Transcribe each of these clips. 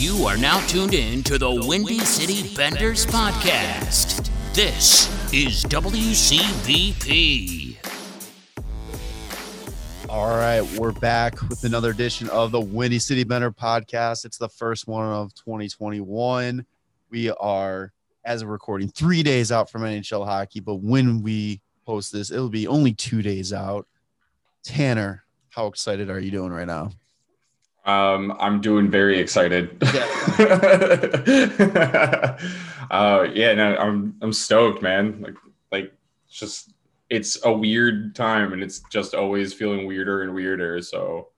You are now tuned in to the Windy City Benders podcast. This is WCBP. All right, we're back with another edition of the Windy City Bender podcast. It's the first one of 2021. We are, as of recording, three days out from NHL hockey, but when we post this, it'll be only two days out. Tanner, how excited are you doing right now? Um, I'm doing very excited. Yeah. uh, yeah, no, I'm I'm stoked, man. Like like it's just it's a weird time and it's just always feeling weirder and weirder. So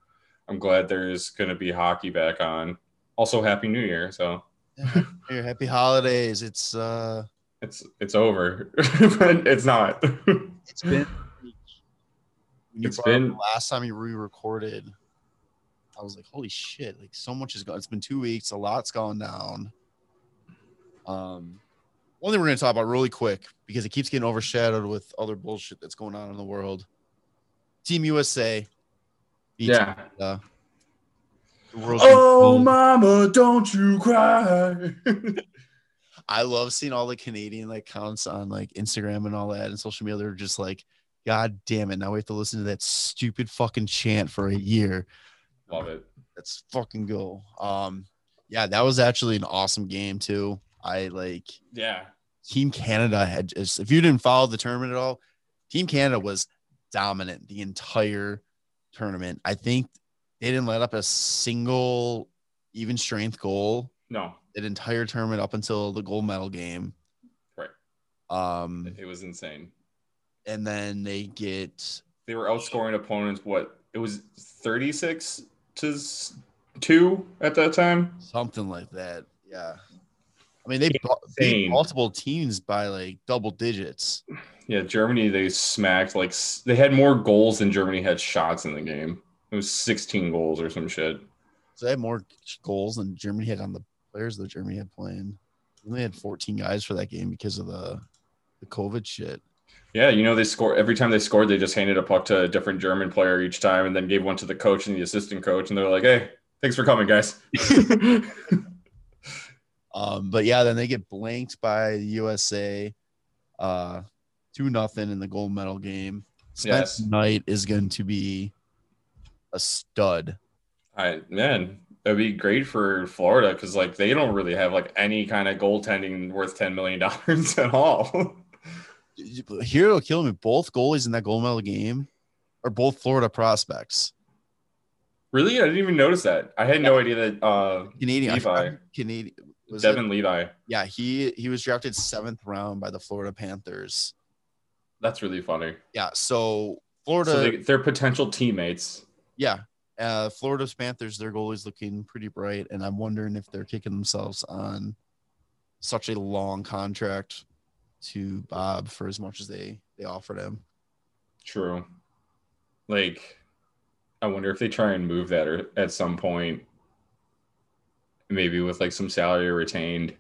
I'm glad there's gonna be hockey back on. Also, happy new year. So yeah, happy holidays. It's uh it's it's over. but it's not. it's been it's been last time you re-recorded I was like, holy shit, like so much has gone. It's been two weeks, a lot's gone down. Um, one thing we're gonna talk about really quick because it keeps getting overshadowed with other bullshit that's going on in the world. Team USA. Yeah. Uh, oh, mama, don't you cry. I love seeing all the Canadian like counts on like Instagram and all that and social media. They're just like, God damn it! Now we have to listen to that stupid fucking chant for a year. Love it. Let's fucking go. Um, yeah, that was actually an awesome game too. I like. Yeah. Team Canada had just. If you didn't follow the tournament at all, Team Canada was dominant the entire tournament. I think they didn't let up a single even strength goal. No. That entire tournament up until the gold medal game. Right. Um, it was insane. And then they get. They were outscoring opponents. What it was 36 to two at that time. Something like that. Yeah. I mean, they beat multiple teams by like double digits. Yeah, Germany they smacked like they had more goals than Germany had shots in the game. It was 16 goals or some shit. So they had more goals than Germany had on the players that Germany had playing. They only had 14 guys for that game because of the the COVID shit. Yeah, you know they score every time they scored. They just handed a puck to a different German player each time, and then gave one to the coach and the assistant coach, and they're like, "Hey, thanks for coming, guys." um, but yeah, then they get blanked by the USA, uh, two nothing in the gold medal game. Spence yes. Knight is going to be a stud. I man, that'd be great for Florida because like they don't really have like any kind of goaltending worth ten million dollars at all. Kill me. Both goalies in that gold medal game are both Florida prospects. Really? I didn't even notice that. I had yeah. no idea that uh Canadian Levi. Canadian was Devon it? Levi. Yeah, he he was drafted seventh round by the Florida Panthers. That's really funny. Yeah, so Florida so they, are potential teammates. Yeah. Uh Florida's Panthers, their goalie's looking pretty bright, and I'm wondering if they're kicking themselves on such a long contract to Bob for as much as they they offered him. True. Like, I wonder if they try and move that or at some point, maybe with like some salary retained.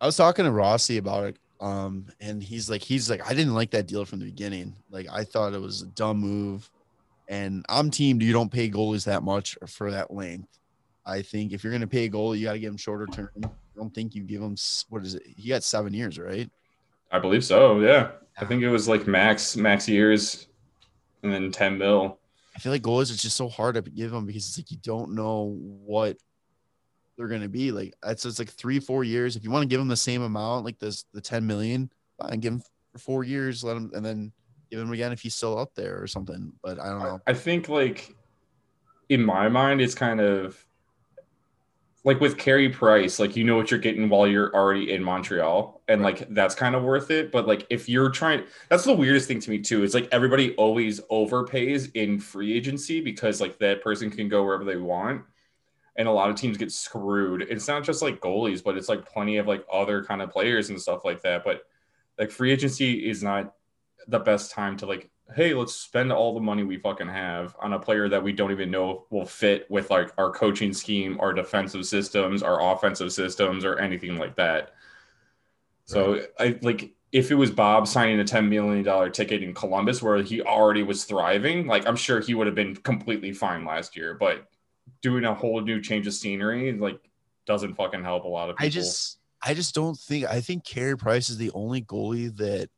I was talking to Rossi about it, um, and he's like, he's like, I didn't like that deal from the beginning. Like, I thought it was a dumb move. And I'm teamed. You don't pay goalies that much for that length. I think if you're going to pay a goalie, you got to give him shorter term. I don't think you give him what is it? He got seven years, right? I believe so. Yeah. I think it was like max max years, and then ten mil. I feel like goalies are just so hard to give them because it's like you don't know what they're going to be. Like it's it's like three four years. If you want to give them the same amount, like this the ten million, fine, give them for four years, let them, and then give him again if he's still up there or something. But I don't know. I think like in my mind, it's kind of like with Carey Price, like you know what you're getting while you're already in Montreal, and right. like that's kind of worth it. But like if you're trying, that's the weirdest thing to me too. Is like everybody always overpays in free agency because like that person can go wherever they want, and a lot of teams get screwed. It's not just like goalies, but it's like plenty of like other kind of players and stuff like that. But like free agency is not the best time to like hey, let's spend all the money we fucking have on a player that we don't even know will fit with like our coaching scheme, our defensive systems, our offensive systems, or anything like that. So. I like if it was Bob signing a $10 million ticket in Columbus where he already was thriving, like I'm sure he would have been completely fine last year. But doing a whole new change of scenery, like doesn't fucking help a lot of people. I just I just don't think I think Carey Price is the only goalie that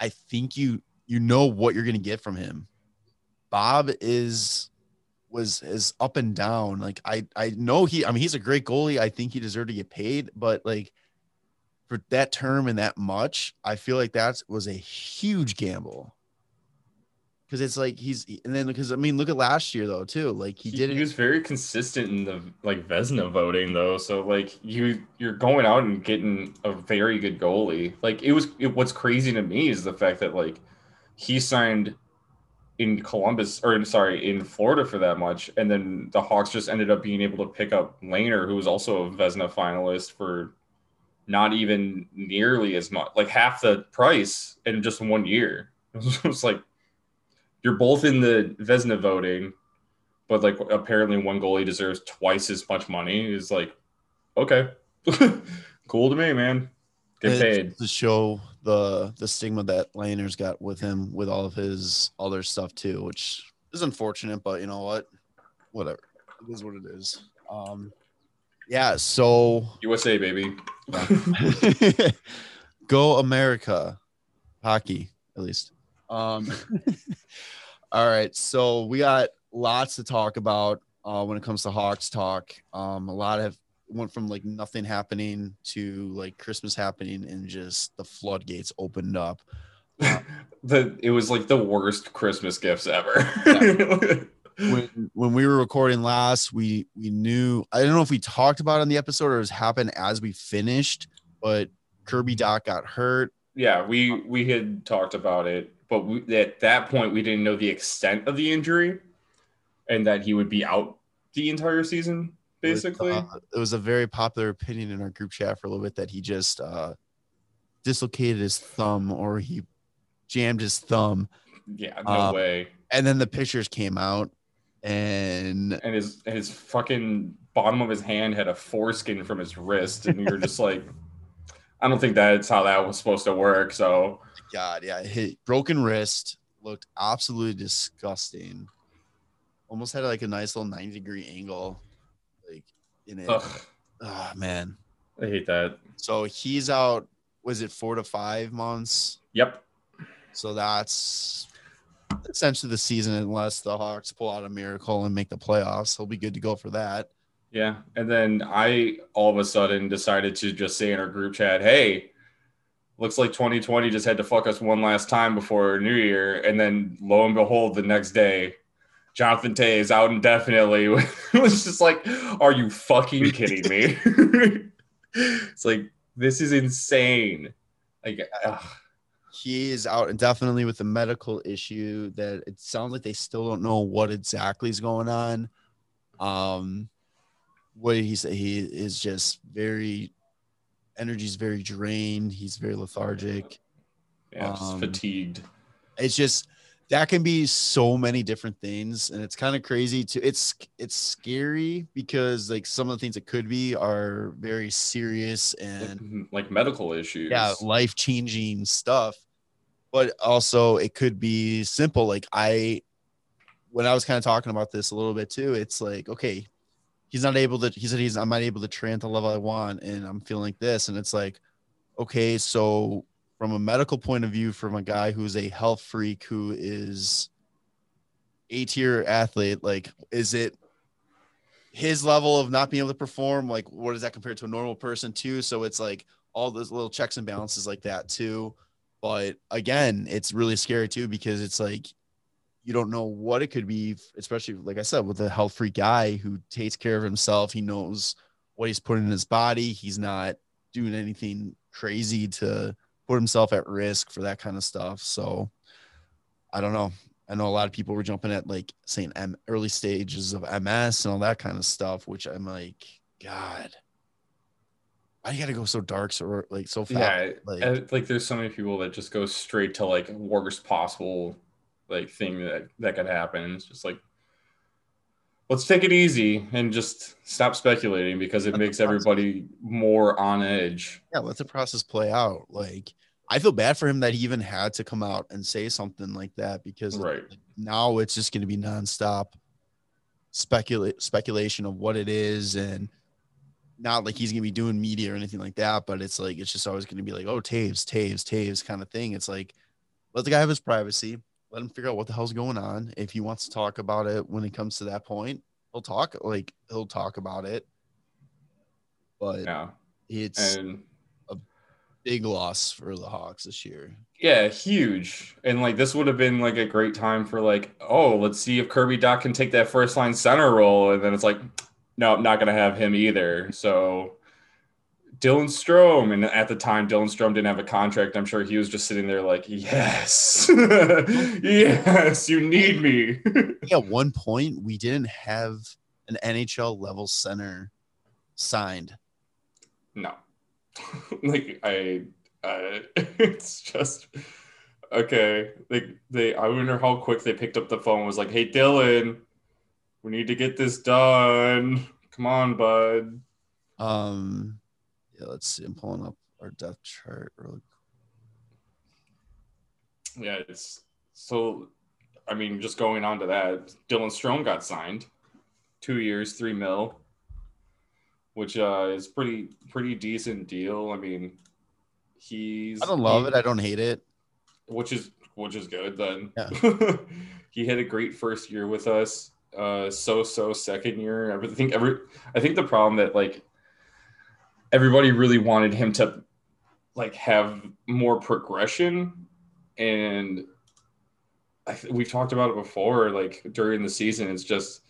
I think you you know what you're gonna get from him. Bob is was is up and down. Like I I know he I mean he's a great goalie. I think he deserved to get paid, but like for that term and that much, I feel like that was a huge gamble. Cause it's like he's and then because I mean look at last year though too like he, he did he was very consistent in the like Vezina voting though so like you you're going out and getting a very good goalie like it was it, what's crazy to me is the fact that like he signed in Columbus or sorry in Florida for that much, and then the Hawks just ended up being able to pick up Lehner, who was also a Vezina finalist for not even nearly as much, like half the price in just one year. It was like you're both in the Vezina voting, but like apparently one goalie deserves twice as much money. Is like okay, cool to me, man. Get paid to show the the stigma that Lehner's got with him with all of his other stuff too, which is unfortunate, but you know what? Whatever. It is what it is. Um yeah, so USA baby. Go America. Hockey, at least. Um all right, so we got lots to talk about uh, when it comes to Hawks talk. Um, a lot have went from like nothing happening to like Christmas happening and just the floodgates opened up. Uh, the it was like the worst Christmas gifts ever. when when we were recording last, we we knew I don't know if we talked about it on the episode or it happened as we finished, but Kirby Dach got hurt. Yeah, we we had talked about it, but we, at that point we didn't know the extent of the injury and that he would be out the entire season basically. It was, uh, it was, a very popular opinion in our group chat for a little bit that he just uh, dislocated his thumb or he jammed his thumb. Yeah, no um, way. And then the pictures came out, and and his his fucking bottom of his hand had a foreskin from his wrist, and you're just like, I don't think that's how that was supposed to work. So, God, yeah, hit broken wrist looked absolutely disgusting. Almost had like a nice little 90 degree angle in it. Oh man, I hate that. So he's out. Was it four to five months? Yep. So that's essentially the season, unless the Hawks pull out a miracle and make the playoffs. He'll be good to go for that. Yeah, and then I all of a sudden decided to just say in our group chat, "Hey, looks like 2020 just had to fuck us one last time before New Year," and then lo and behold, the next day Jonathan Toews is out indefinitely. it was just like, are you fucking kidding me? it's like this is insane. Like ugh. he is out indefinitely with a medical issue that it sounds like they still don't know what exactly is going on. Um, what he said, he is just very energy is very drained. He's very lethargic. Yeah, um, fatigued. It's just that can be so many different things and it's kind of crazy to it's it's scary because like some of the things it could be are very serious and mm-hmm, like medical issues. Yeah life-changing stuff but also it could be simple like i when i was kind of talking about this a little bit too it's like okay he's not able to he said he's i'm not able to train at the level i want and i'm feeling like this and it's like okay so from a medical point of view from a guy who's a health freak who is a tier athlete like is it his level of not being able to perform? Like what does that compare to a normal person too? So it's like all those little checks and balances like that too. But again it's really scary too because it's like you don't know what it could be especially like i said with a health freak guy who takes care of himself. He knows what he's putting in his body. He's not doing anything crazy to put himself at risk for that kind of stuff. So I don't know. I know a lot of people were jumping at like saying M- early stages of MS and all that kind of stuff, which I'm like, God, why you got to go so dark so like so fast? Yeah, like, like there's so many people that just go straight to like worst possible like thing that that could happen. It's just like let's take it easy and just stop speculating because it let makes everybody more on edge. Yeah, let the process play out. Like I feel bad for him that he even had to come out and say something like that because right. now it's just going to be nonstop speculate speculation of what it is and not like he's gonna be doing media or anything like that, but it's like it's just always gonna be like, oh, Toews, Toews, Toews kind of thing. It's like let the guy have his privacy, let him figure out what the hell's going on. If he wants to talk about it when it comes to that point, he'll talk like he'll talk about it. But Yeah. it's And big loss for the Hawks this year. yeah, huge. And like this would have been like a great time for like, oh, let's see if Kirby Dach can take that first line center role. And then it's like, no, I'm not gonna have him either. So Dylan Strome, and at the time Dylan Strome didn't have a contract. I'm sure he was just sitting there like, yes, yes, you need me. At one point, we didn't have an NHL level center signed. No, like I, uh, it's just okay. They, they. I wonder how quick they picked up the phone. and Was like, hey, Dylan, we need to get this done. Come on, bud. Um, yeah, let's see. I'm pulling up our depth chart. Really Yeah, it's so. I mean, just going on to that, Dylan Strome got signed, two years, three mil, which uh, is pretty pretty decent deal. I mean, he's I don't love he- it. I don't hate it. which is which is good then. Yeah. he had a great first year with us. Uh, so so second year. I think every I think the problem that like everybody really wanted him to like have more progression, and I th- we've talked about it before. Like during the season, it's just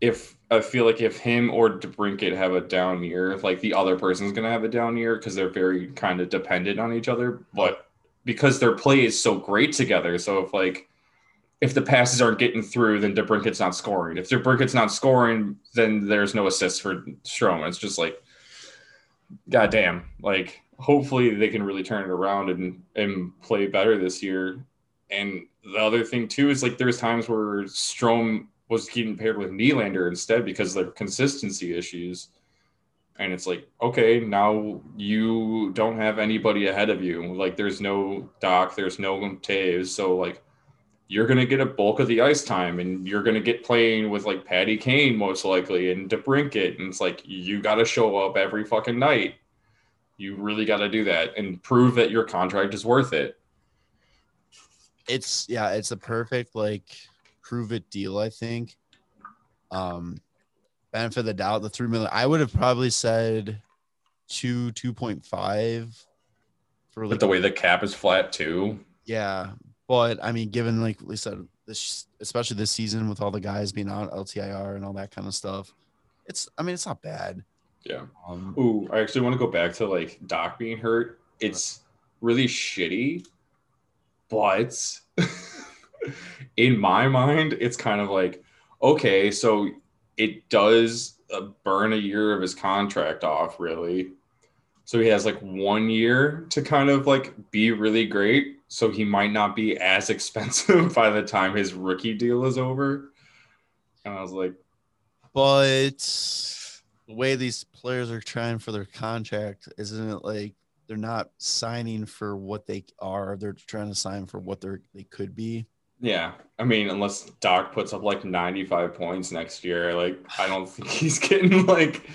if I feel like if him or DeBrincat have a down year, like the other person's gonna have a down year because they're very kind of dependent on each other. But because their play is so great together, so if like if the passes aren't getting through, then DeBrincat's not scoring. If DeBrincat's not scoring, then there's no assists for Strome. It's just like, goddamn. Like, hopefully they can really turn it around and and play better this year. And the other thing too is like there's times where Strome was getting paired with Nylander instead because of their consistency issues. And it's like, okay, now you don't have anybody ahead of you. Like there's no Dach, there's no Toews. So like you're gonna get a bulk of the ice time and you're gonna get playing with like Patty Kane most likely and DeBrincat. And it's like you gotta show up every fucking night. You really gotta do that and prove that your contract is worth it. It's yeah, it's a perfect like prove it deal. I think. Um, benefit of the doubt, the three million. I would have probably said two, two point five for But the way the cap is flat too. Yeah, but I mean, given like we said, this especially this season with all the guys being out LTIR and all that kind of stuff, it's I mean it's not bad. Yeah. Um, Ooh, I actually want to go back to like Dach being hurt. It's really shitty, but in my mind, it's kind of like, okay, so it does uh, burn a year of his contract off, really. So he has like one year to kind of like be really great. So he might not be as expensive by the time his rookie deal is over. And I was like, but the way these players are trying for their contract, isn't it like they're not signing for what they are? They're trying to sign for what they're they could be. Yeah, I mean, unless Dach puts up like 95 points next year, like I don't think he's getting like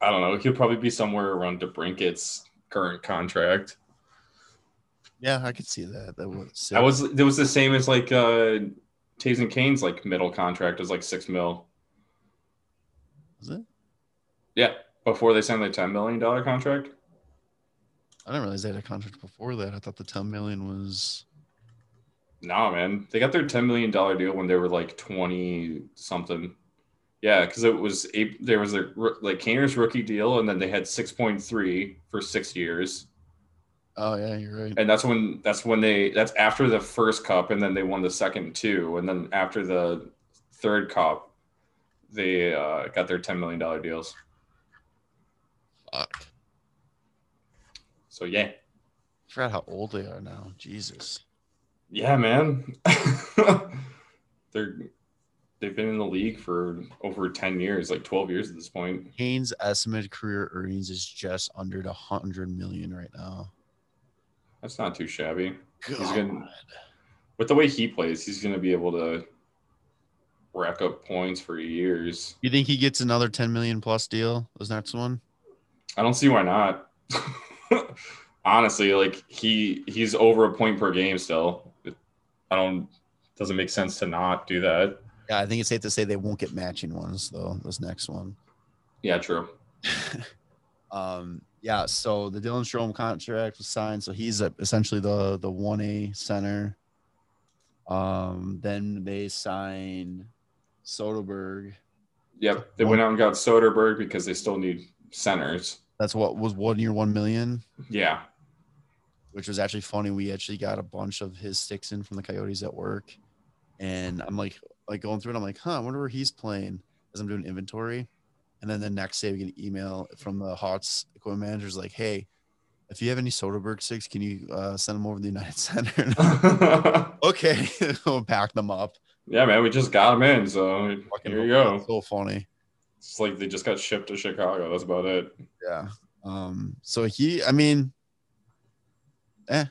I don't know. He'll probably be somewhere around DeBrincat's current contract. Yeah, I could see that. That was That was it was the same as like uh Toews and Kane's like middle contract was like six mil. was it? Yeah, before they signed the 10 million dollar contract. I didn't realize they had a contract before that. I thought the 10 million was No, man, they got their 10 million dollar deal when they were like 20 something. Yeah, because it was eight, there was a like Kaner's rookie deal, and then they had 6.3 for six years. Oh yeah, you're right. and that's when that's when they that's after the first cup and then they won the second two and then after the third cup they uh, got their 10 million dollar deals Fuck. so yeah I forgot how old they are now. Jesus. yeah man they're they've been in the league for over 10 years like 12 years at this point Kane's estimated career earnings is just under the hundred million right now. That's not too shabby God. He's gonna- with the way he plays he's going to be able to rack up points for years. You think he gets another 10 million plus deal? Was next one? I don't see why not. Honestly, like he he's over a point per game still. I don't doesn't make sense to not do that. Yeah, I think it's safe to say they won't get matching ones though. This next one. Yeah, true. um, yeah. So the Dylan Strome contract was signed, so he's a, essentially the the one A center. Um, then they signed Soderberg. Yep, they went out and got Soderberg because they still need centers. That's what was one year, one million. Yeah, which was actually funny. We actually got a bunch of his sticks in from the Coyotes at work, and I'm like, like going through it. I'm like, huh, I wonder where he's playing as I'm doing inventory. And then the next day we get an email from the Hawks equipment managers like, hey, if you have any Soderberg sticks, can you uh, send them over to the United Center? okay, we'll pack them up. Yeah, man, we just got them in, so Fucking here you go. So funny. It's like they just got shipped to Chicago. That's about it. Yeah. Um. So he, I mean, eh.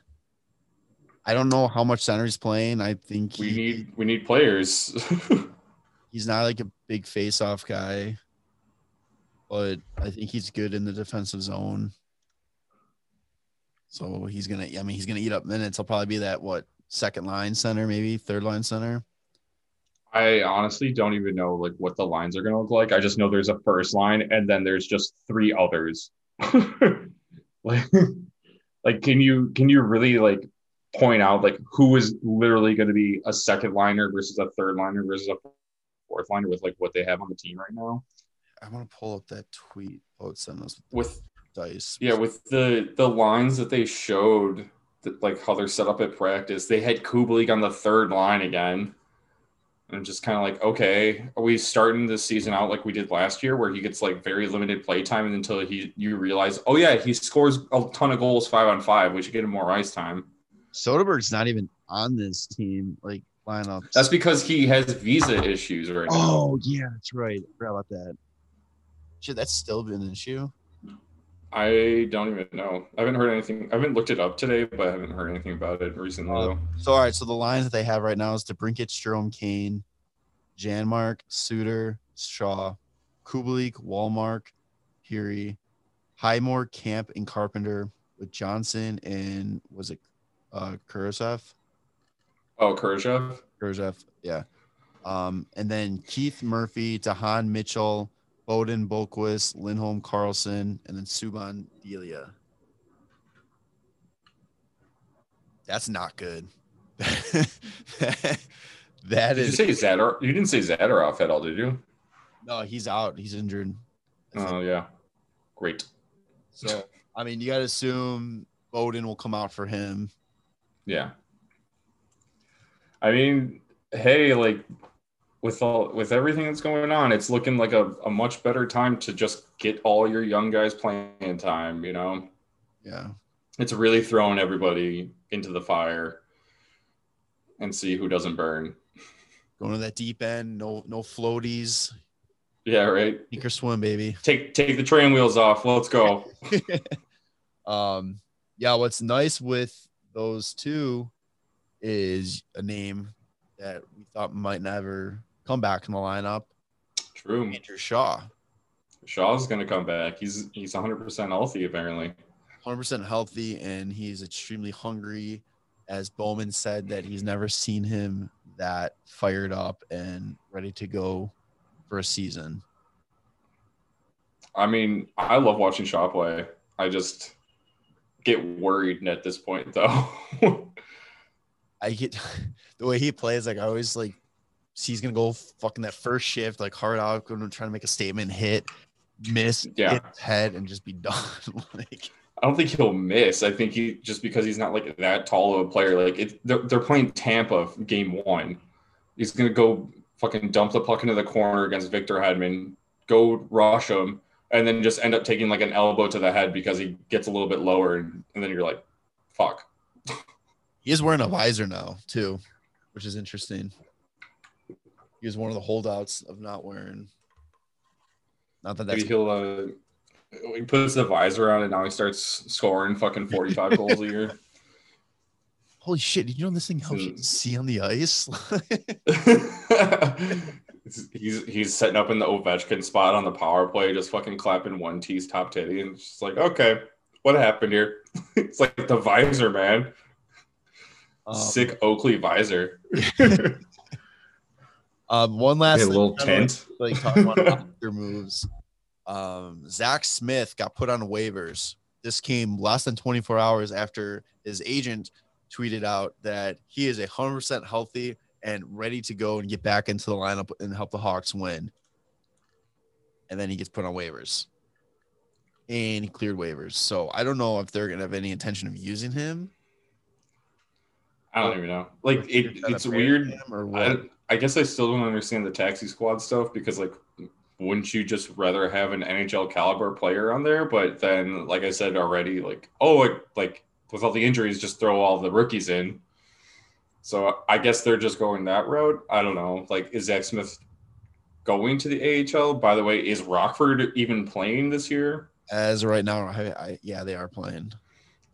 I don't know how much center he's playing. I think we he, need we need players. he's not like a big face-off guy, but I think he's good in the defensive zone. So he's gonna. I mean, he's gonna eat up minutes. He'll probably be that what second line center, maybe third line center. I honestly don't even know like what the lines are gonna look like. I just know there's a first line and then there's just three others. like like can you can you really like point out like who is literally going to be a second liner versus a third liner versus a fourth liner with like what they have on the team right now i want to pull up that tweet oh send us with dice yeah with the the lines that they showed that like how they're set up at practice they had kubalik on the third line again and just kind of like, okay, are we starting this season out like we did last year, where he gets like very limited play time until he you realize, oh yeah, he scores a ton of goals five on five. We should get him more ice time. Soderberg's not even on this team like lineup. That's because he has visa issues right now. Oh yeah, that's right. I forgot about that. Shit, that's still been an issue. I don't even know. I haven't heard anything. I haven't looked it up today, but I haven't heard anything about it recently. Uh, so all right, so the lines that they have right now is DeBrincat, Jerome Kane, Janmark, Suter, Shaw, Kubalik, Wallmark, Heary, Highmore, Camp, and Carpenter with Johnson and was it uh Kurashev? Oh, Kurashev. Kurashev, yeah. Um, and then Keith Murphy, de Haan Mitchell, Beaudin, Boqvist, Lindholm, Carlson, and then Subban Delia. That's not good. that did is, you say Zadar? You didn't say Zadorov at all, did you? No, he's out. He's injured. Oh yeah, great. So I mean, you got to assume Beaudin will come out for him. Yeah. I mean, hey, like with all with everything that's going on, it's looking like a, a much better time to just get all your young guys playing time, you know? Yeah. It's really throwing everybody into the fire and see who doesn't burn. Going to that deep end, no no floaties. Yeah, right. Sink or swim, baby. Take take the train wheels off. Let's go. um yeah, what's nice with those two is a name that we thought might never come back in the lineup. True. Andrew Shaw. Shaw's going to come back. He's he's 100% healthy apparently. 100% healthy and he's extremely hungry. As Bowman said that he's never seen him that fired up and ready to go for a season. I mean, I love watching Shaw play. I just get worried at this point though. I get the way he plays, like I always like he's gonna go fucking that first shift, like hard out, going to try to make a statement, hit, miss, yeah. hit head, and just be done. like I don't think he'll miss. I think he just because he's not like that tall of a player. Like it, they're, they're playing Tampa game one. He's gonna go fucking dump the puck into the corner against Victor Hedman, go rush him, and then just end up taking like an elbow to the head because he gets a little bit lower, and, and then you're like, fuck. he is wearing a visor now too, which is interesting. He was one of the holdouts of not wearing. Not that that's Maybe he'll uh, he puts the visor on and now he starts scoring fucking 45 goals a year. Holy shit, did you know this thing helps you see on the ice? he's he's setting up in the Ovechkin spot on the power play, just fucking clapping one T's top titty, and just like, okay, what happened here? it's like the visor, man. Um, Sick Oakley visor. Um, one last a little tent. Like, like talking about moves. Um, Zach Smith got put on waivers. This came less than 24 hours after his agent tweeted out that he is a hundred percent healthy and ready to go and get back into the lineup and help the Hawks win. And then he gets put on waivers. And he cleared waivers. So I don't know if they're gonna have any intention of using him. I don't even know. Like it, it's weird. Or what? I, guess I still don't understand the taxi squad stuff because like wouldn't you just rather have an NHL caliber player on there? But then, like I said already, like oh, like, like with all the injuries, just throw all the rookies in. So I guess they're just going that route. I don't know. Like, is Zach Smith going to the AHL? By the way, is Rockford even playing this year? As right now, I, I yeah, they are playing.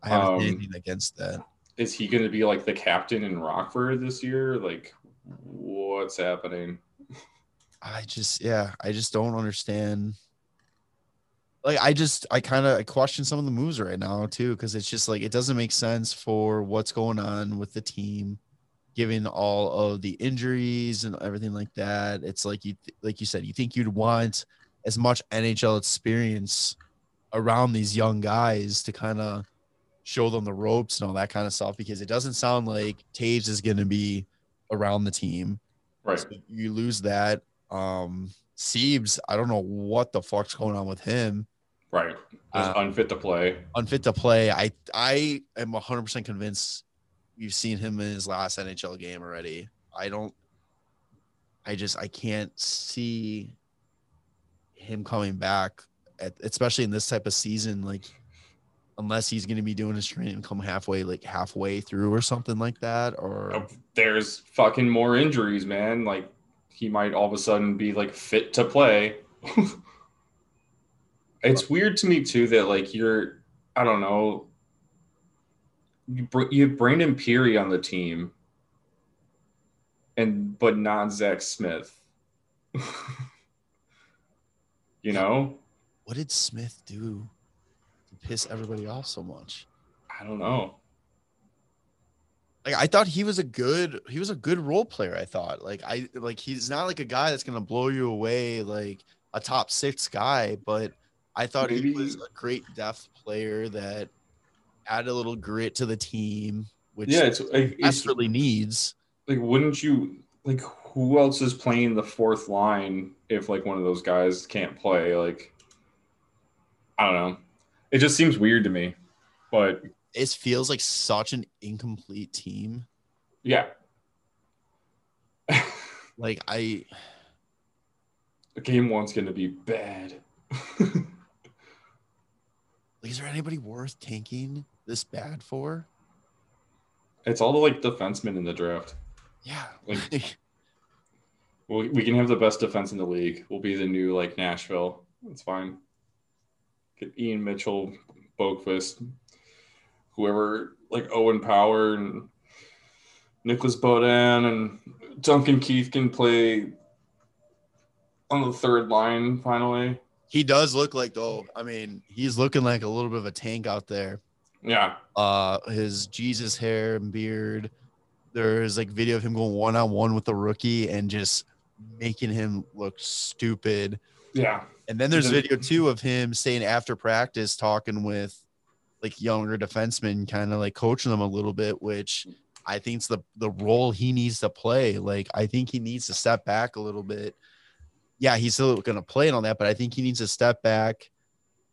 I haven't um, anything against that. Is he going to be like the captain in Rockford this year? Like, what's happening? I just, yeah, I just don't understand like I just I kind of question some of the moves right now too because it's just like it doesn't make sense for what's going on with the team, given all of the injuries and everything like that. It's like you like you said you think you'd want as much NHL experience around these young guys to kind of show them the ropes and all that kind of stuff because it doesn't sound like Toews is going to be around the team. Right. So you lose that. Um Siebes, I don't know what the fuck's going on with him. Right. Uh, unfit to play. Unfit to play. I I am 100% convinced you've seen him in his last NHL game already. I don't I just I can't see him coming back at, especially in this type of season like unless he's going to be doing his training come halfway like halfway through or something like that or there's fucking more injuries man. Like he might all of a sudden be like fit to play. It's weird to me too that like you're, I don't know, you you have Brandon Pirri on the team, and but not Zach Smith. you know, what did Smith do piss everybody off so much? I don't know. Like I thought he was a good he was a good role player. I thought like I like he's not like a guy that's gonna blow you away like a top six guy, but I thought Maybe. he was a great depth player that added a little grit to the team, which yeah, it's, like, desperately needs. Like, wouldn't you like who else is playing the fourth line if like one of those guys can't play? Like, I don't know. It just seems weird to me, but it feels like such an incomplete team. Yeah. like I game one's gonna be bad. Like, is there anybody worth tanking this bad for? It's all the like defensemen in the draft. Yeah. Like, we, we can have the best defense in the league. We'll be the new like Nashville. It's fine. Ian Mitchell, Boqvist, whoever like Owen Power and Nicholas Beaudin and Duncan Keith can play on the third line finally. He does look like though. I mean, he's looking like a little bit of a tank out there. Yeah. Uh, his Jesus hair and beard. There's like video of him going one on one with the rookie and just making him look stupid. Yeah. And then there's video too of him saying after practice talking with like younger defensemen, kind of like coaching them a little bit, which I think's the the role he needs to play. Like I think he needs to step back a little bit yeah, he's still going to play and all that, but I think he needs to step back,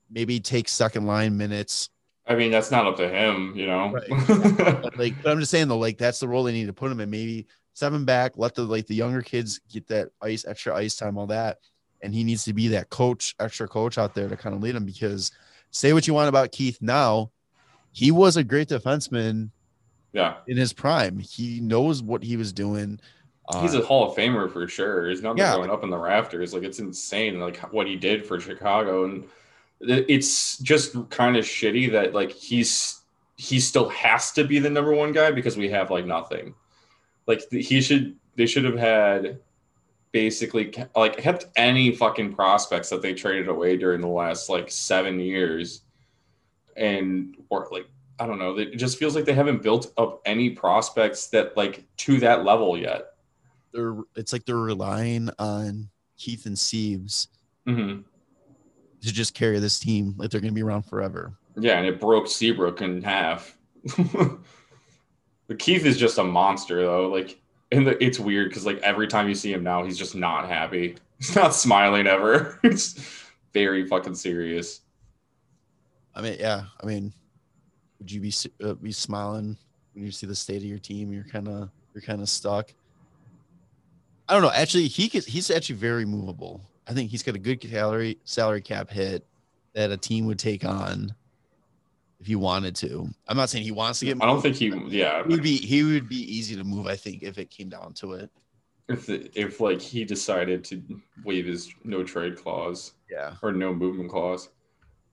maybe take second line minutes. I mean, that's not up to him, you know. Right. like, but I'm just saying though, like that's the role they need to put him in. Maybe seven back, let the like the younger kids get that ice, extra ice time, all that, and he needs to be that coach, extra coach out there to kind of lead him. Because say what you want about Keith now, he was a great defenseman. Yeah, in his prime, he knows what he was doing. He's a uh, Hall of Famer for sure. He's not yeah. going up in the rafters. Like it's insane, like what he did for Chicago, and it's just kind of shitty that like he's he still has to be the number one guy because we have like nothing. Like he should, they should have had basically like kept any fucking prospects that they traded away during the last like seven years, and or like I don't know, it just feels like they haven't built up any prospects that like to that level yet. They're it's like they're relying on Keith and Sieves mm-hmm. to just carry this team like they're going to be around forever. Yeah, and it broke Seabrook in half. but Keith is just a monster though. Like and the, it's weird because like every time you see him now, he's just not happy. He's not smiling ever. it's very fucking serious. I mean, yeah. I mean, would you be uh, be smiling when you see the state of your team? You're kind of you're kind of stuck. I don't know. Actually, he could, he's actually very movable. I think he's got a good salary salary cap hit that a team would take on if he wanted to. I'm not saying he wants to get. Moved, I don't think he. Yeah, he would be. He would be easy to move. I think if it came down to it. If if like he decided to waive his no trade clause. Yeah. Or no movement clause.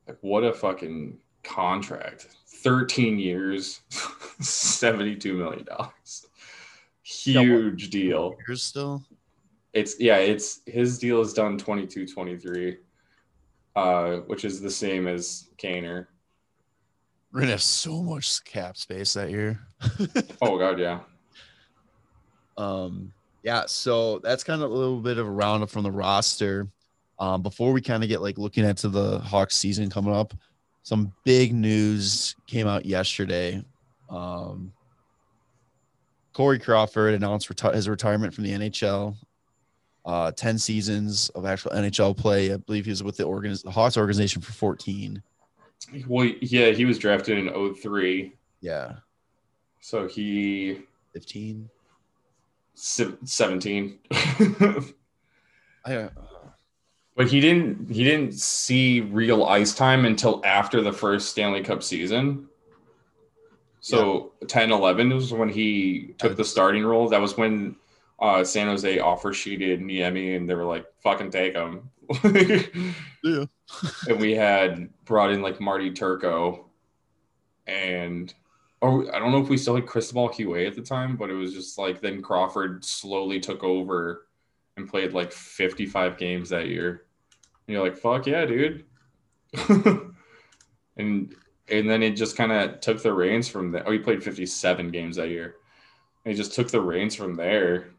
Like what a fucking contract. 13 years, 72 million dollars. Huge yeah, deal. Years still. It's yeah. It's his deal is done 22, 23, uh, which is the same as Kaner. We're gonna have so much cap space that year. oh god, yeah. Um, yeah. So that's kind of a little bit of a roundup from the roster. Um, before we kind of get like looking into the Hawks season coming up, some big news came out yesterday. Um, Corey Crawford announced reti- his retirement from the NHL. Uh, 10 seasons of actual NHL play. I believe he was with the, organiz- the Hawks organization for 14. Well, yeah, he was drafted in 03. Yeah. So he 15 17. I uh, but he didn't he didn't see real ice time until after the first Stanley Cup season. So yeah. 10 11 was when he took the starting role. That was when uh, San Jose offer sheeted Niemi and they were like, fucking take him. yeah. and we had brought in like Marty Turco and oh I don't know if we still had Cristobal Huet at the time, but it was just like then Crawford slowly took over and played like 55 games that year. And you're like, fuck yeah, dude. and and then it just kind of took the reins from there. Oh, he played 57 games that year. And he just took the reins from there.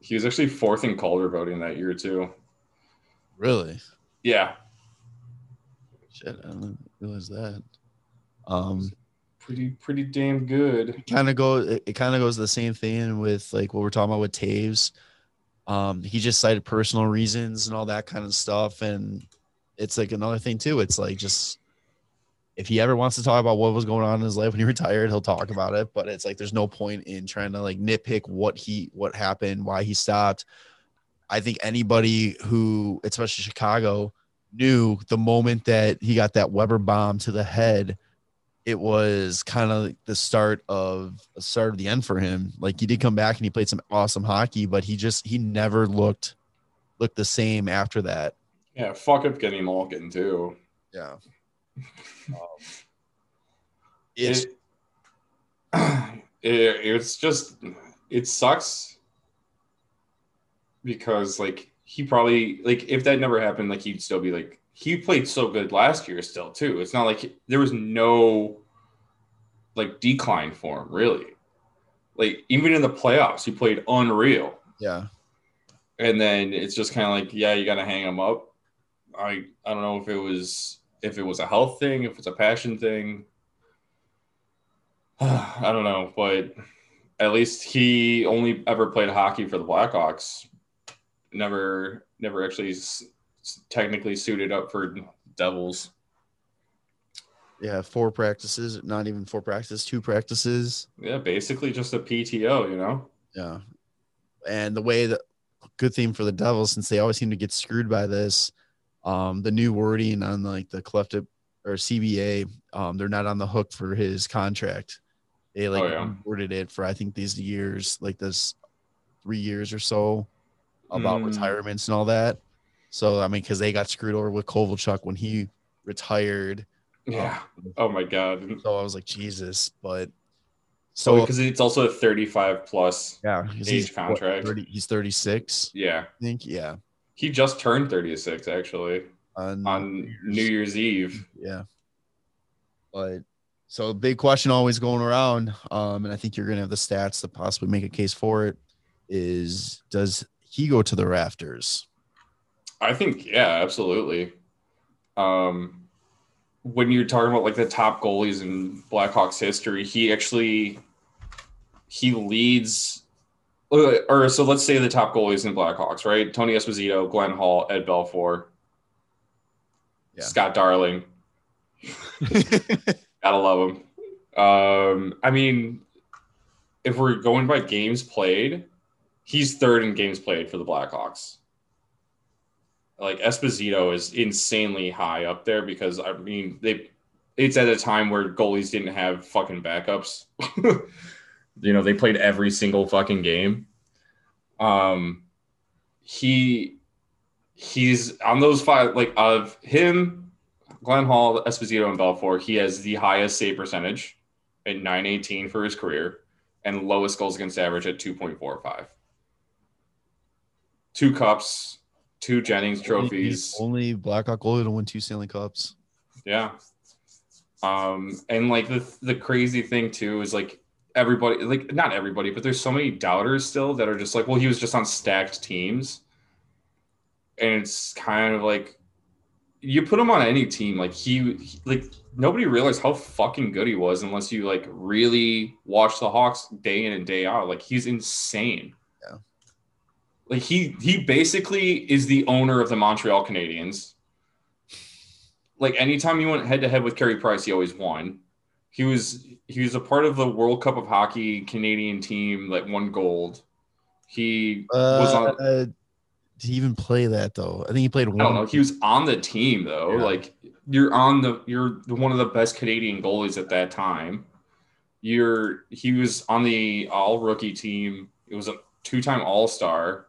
He was actually fourth in Calder voting that year too. Really? Yeah. Shit, I didn't realize that. Um, pretty pretty damn good. Kind of go. It, it kind of goes the same thing with like what we're talking about with Toews. Um, he just cited personal reasons and all that kind of stuff, and it's like another thing too. It's like just if he ever wants to talk about what was going on in his life when he retired, he'll talk about it. But it's like there's no point in trying to like nitpick what he what happened, why he stopped. I think anybody who, especially Chicago, knew the moment that he got that Weber bomb to the head, it was kind of the start of the start of the end for him. Like he did come back and he played some awesome hockey, but he just he never looked looked the same after that. Yeah, fuck up getting Malkin too. Yeah. um, it's it, it, it's just it sucks because like he probably like if that never happened, like he'd still be like he played so good last year still too. It's not like there was no like decline for him really. Like even in the playoffs, he played unreal. Yeah. And then it's just kind of like, yeah, you got to hang him up. I I don't know if it was if it was a health thing, if it's a passion thing. I don't know, but at least he only ever played hockey for the Blackhawks never never actually s- technically suited up for Devils. Yeah, four practices, not even four practices, two practices. Yeah, basically just a PTO, you know. Yeah, and the way that good thing for the Devils since they always seem to get screwed by this. Um, the new wording on like the collective or CBA, um, they're not on the hook for his contract. They like oh, yeah. worded it for I think these years, like this three years or so about mm. retirements and all that. So I mean, because they got screwed over with Kovalchuk when he retired. Yeah. Um, oh my god. So I was like, Jesus, but So because oh, it's also a 35 plus yeah age he's, contract. What, 30, he's 36. Yeah. I think yeah. He just turned 36 actually on, on New, Year's. New Year's Eve. Yeah. But so big question always going around, um, and I think you're gonna have the stats to possibly make a case for it. Is does he go to the rafters? I think yeah, absolutely. Um, when you're talking about like the top goalies in Blackhawks history, he actually he leads or so let's say the top goalies in Blackhawks, right? Tony Esposito, Glenn Hall, Ed Belfour, yeah. Scott Darling. Gotta love him. Um, I mean, if we're going by games played, he's third in games played for the Blackhawks like Esposito is insanely high up there because I mean they it's at a time where goalies didn't have fucking backups. you know, they played every single fucking game. Um he he's on those five like of him, Glenn Hall, Esposito, and Belfour, he has the highest save percentage at 918 for his career and lowest goals against average at 2.45. Two cups, two Jennings trophies. Only, only Blackhawk goalie to win two Stanley Cups. Yeah. Um, and like the the crazy thing too is like everybody, like not everybody, but there's so many doubters still that are just like, well, he was just on stacked teams, and it's kind of like you put him on any team, like he, he like nobody realized how fucking good he was unless you like really watch the Hawks day in and day out. Like he's insane like he he basically is the owner of the Montreal Canadiens. Like anytime he went head to head with Carey Price, he always won. He was he was a part of the World Cup of Hockey Canadian team that won gold. He uh, was on. Uh, did he even play that though? I think he played. One. I don't know. He was on the team though. Yeah. Like you're on the you're one of the best Canadian goalies at that time. You're he was on the all rookie team. It was a two time All Star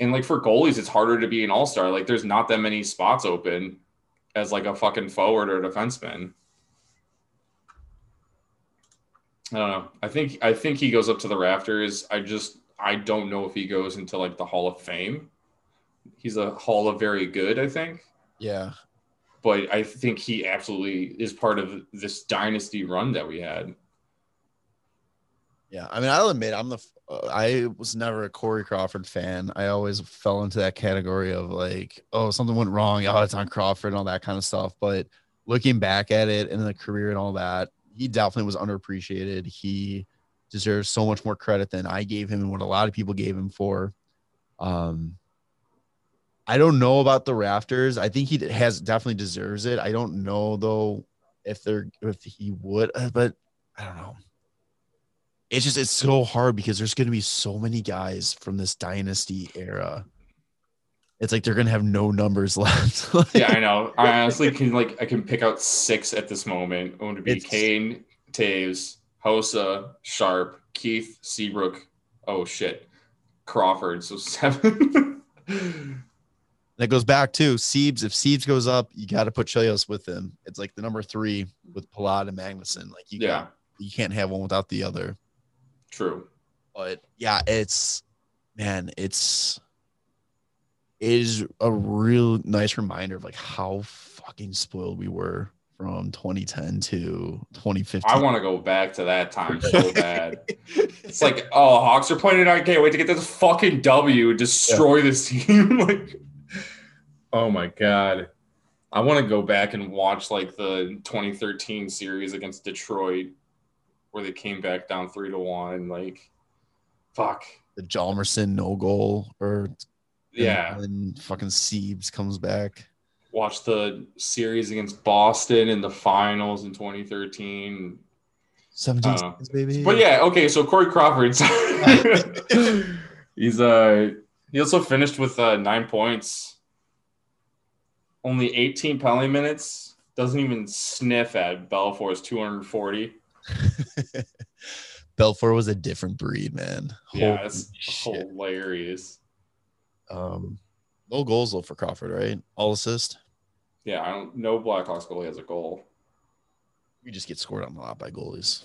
and like for goalies, it's harder to be an all star. Like there's not that many spots open as like a fucking forward or defenseman. I don't know. I think I think he goes up to the rafters. I just I don't know if he goes into like the Hall of Fame. He's a Hall of Very Good, I think. Yeah. But I think he absolutely is part of this dynasty run that we had. Yeah, I mean, I'll admit I'm the I was never a Corey Crawford fan. I always fell into that category of like, oh, something went wrong. Oh, it's on Crawford and all that kind of stuff. But looking back at it and the career and all that, he definitely was underappreciated. He deserves so much more credit than I gave him and what a lot of people gave him for. Um, I don't know about the rafters. I think he has definitely deserves it. I don't know though if they're if he would, uh, but I don't know it's just it's so hard because there's going to be so many guys from this dynasty era it's like they're gonna have no numbers left. yeah, I know. I honestly can like I can pick out six at this moment. It would be it's... Kane, Toews, Hossa, Sharp, Keith, Seabrook. Oh shit, Crawford. So seven. that goes back to Seabs. If Seabs goes up, you got to put Chelios with him. It's like the number three with Pilote and Magnuson. Like you, yeah, got, you can't have one without the other. True. But yeah, it's man, it's it is a real nice reminder of like how fucking spoiled we were from 2010 to 2015. I want to go back to that time so bad. it's like, oh, Hawks are playing tonight. Can't wait to get this fucking W, destroy yeah. this team. like, oh my god, I want to go back and watch like the 2013 series against Detroit where they came back down three to one. Like, fuck. The Hjalmarsson no goal, or yeah, and fucking Seabs comes back. Watch the series against Boston in the finals in 2013. 17 seconds, baby. But yeah, okay. So Corey Crawford, he's uh he also finished with uh, nine points, only 18 penalty minutes. Doesn't even sniff at Belfour's 240. Belfour was a different breed, man. Yeah, it's hilarious. Um, no goals though for Crawford, right? All assist. Yeah, I don't. No Blackhawks goalie has a goal. We just get scored on a lot by goalies.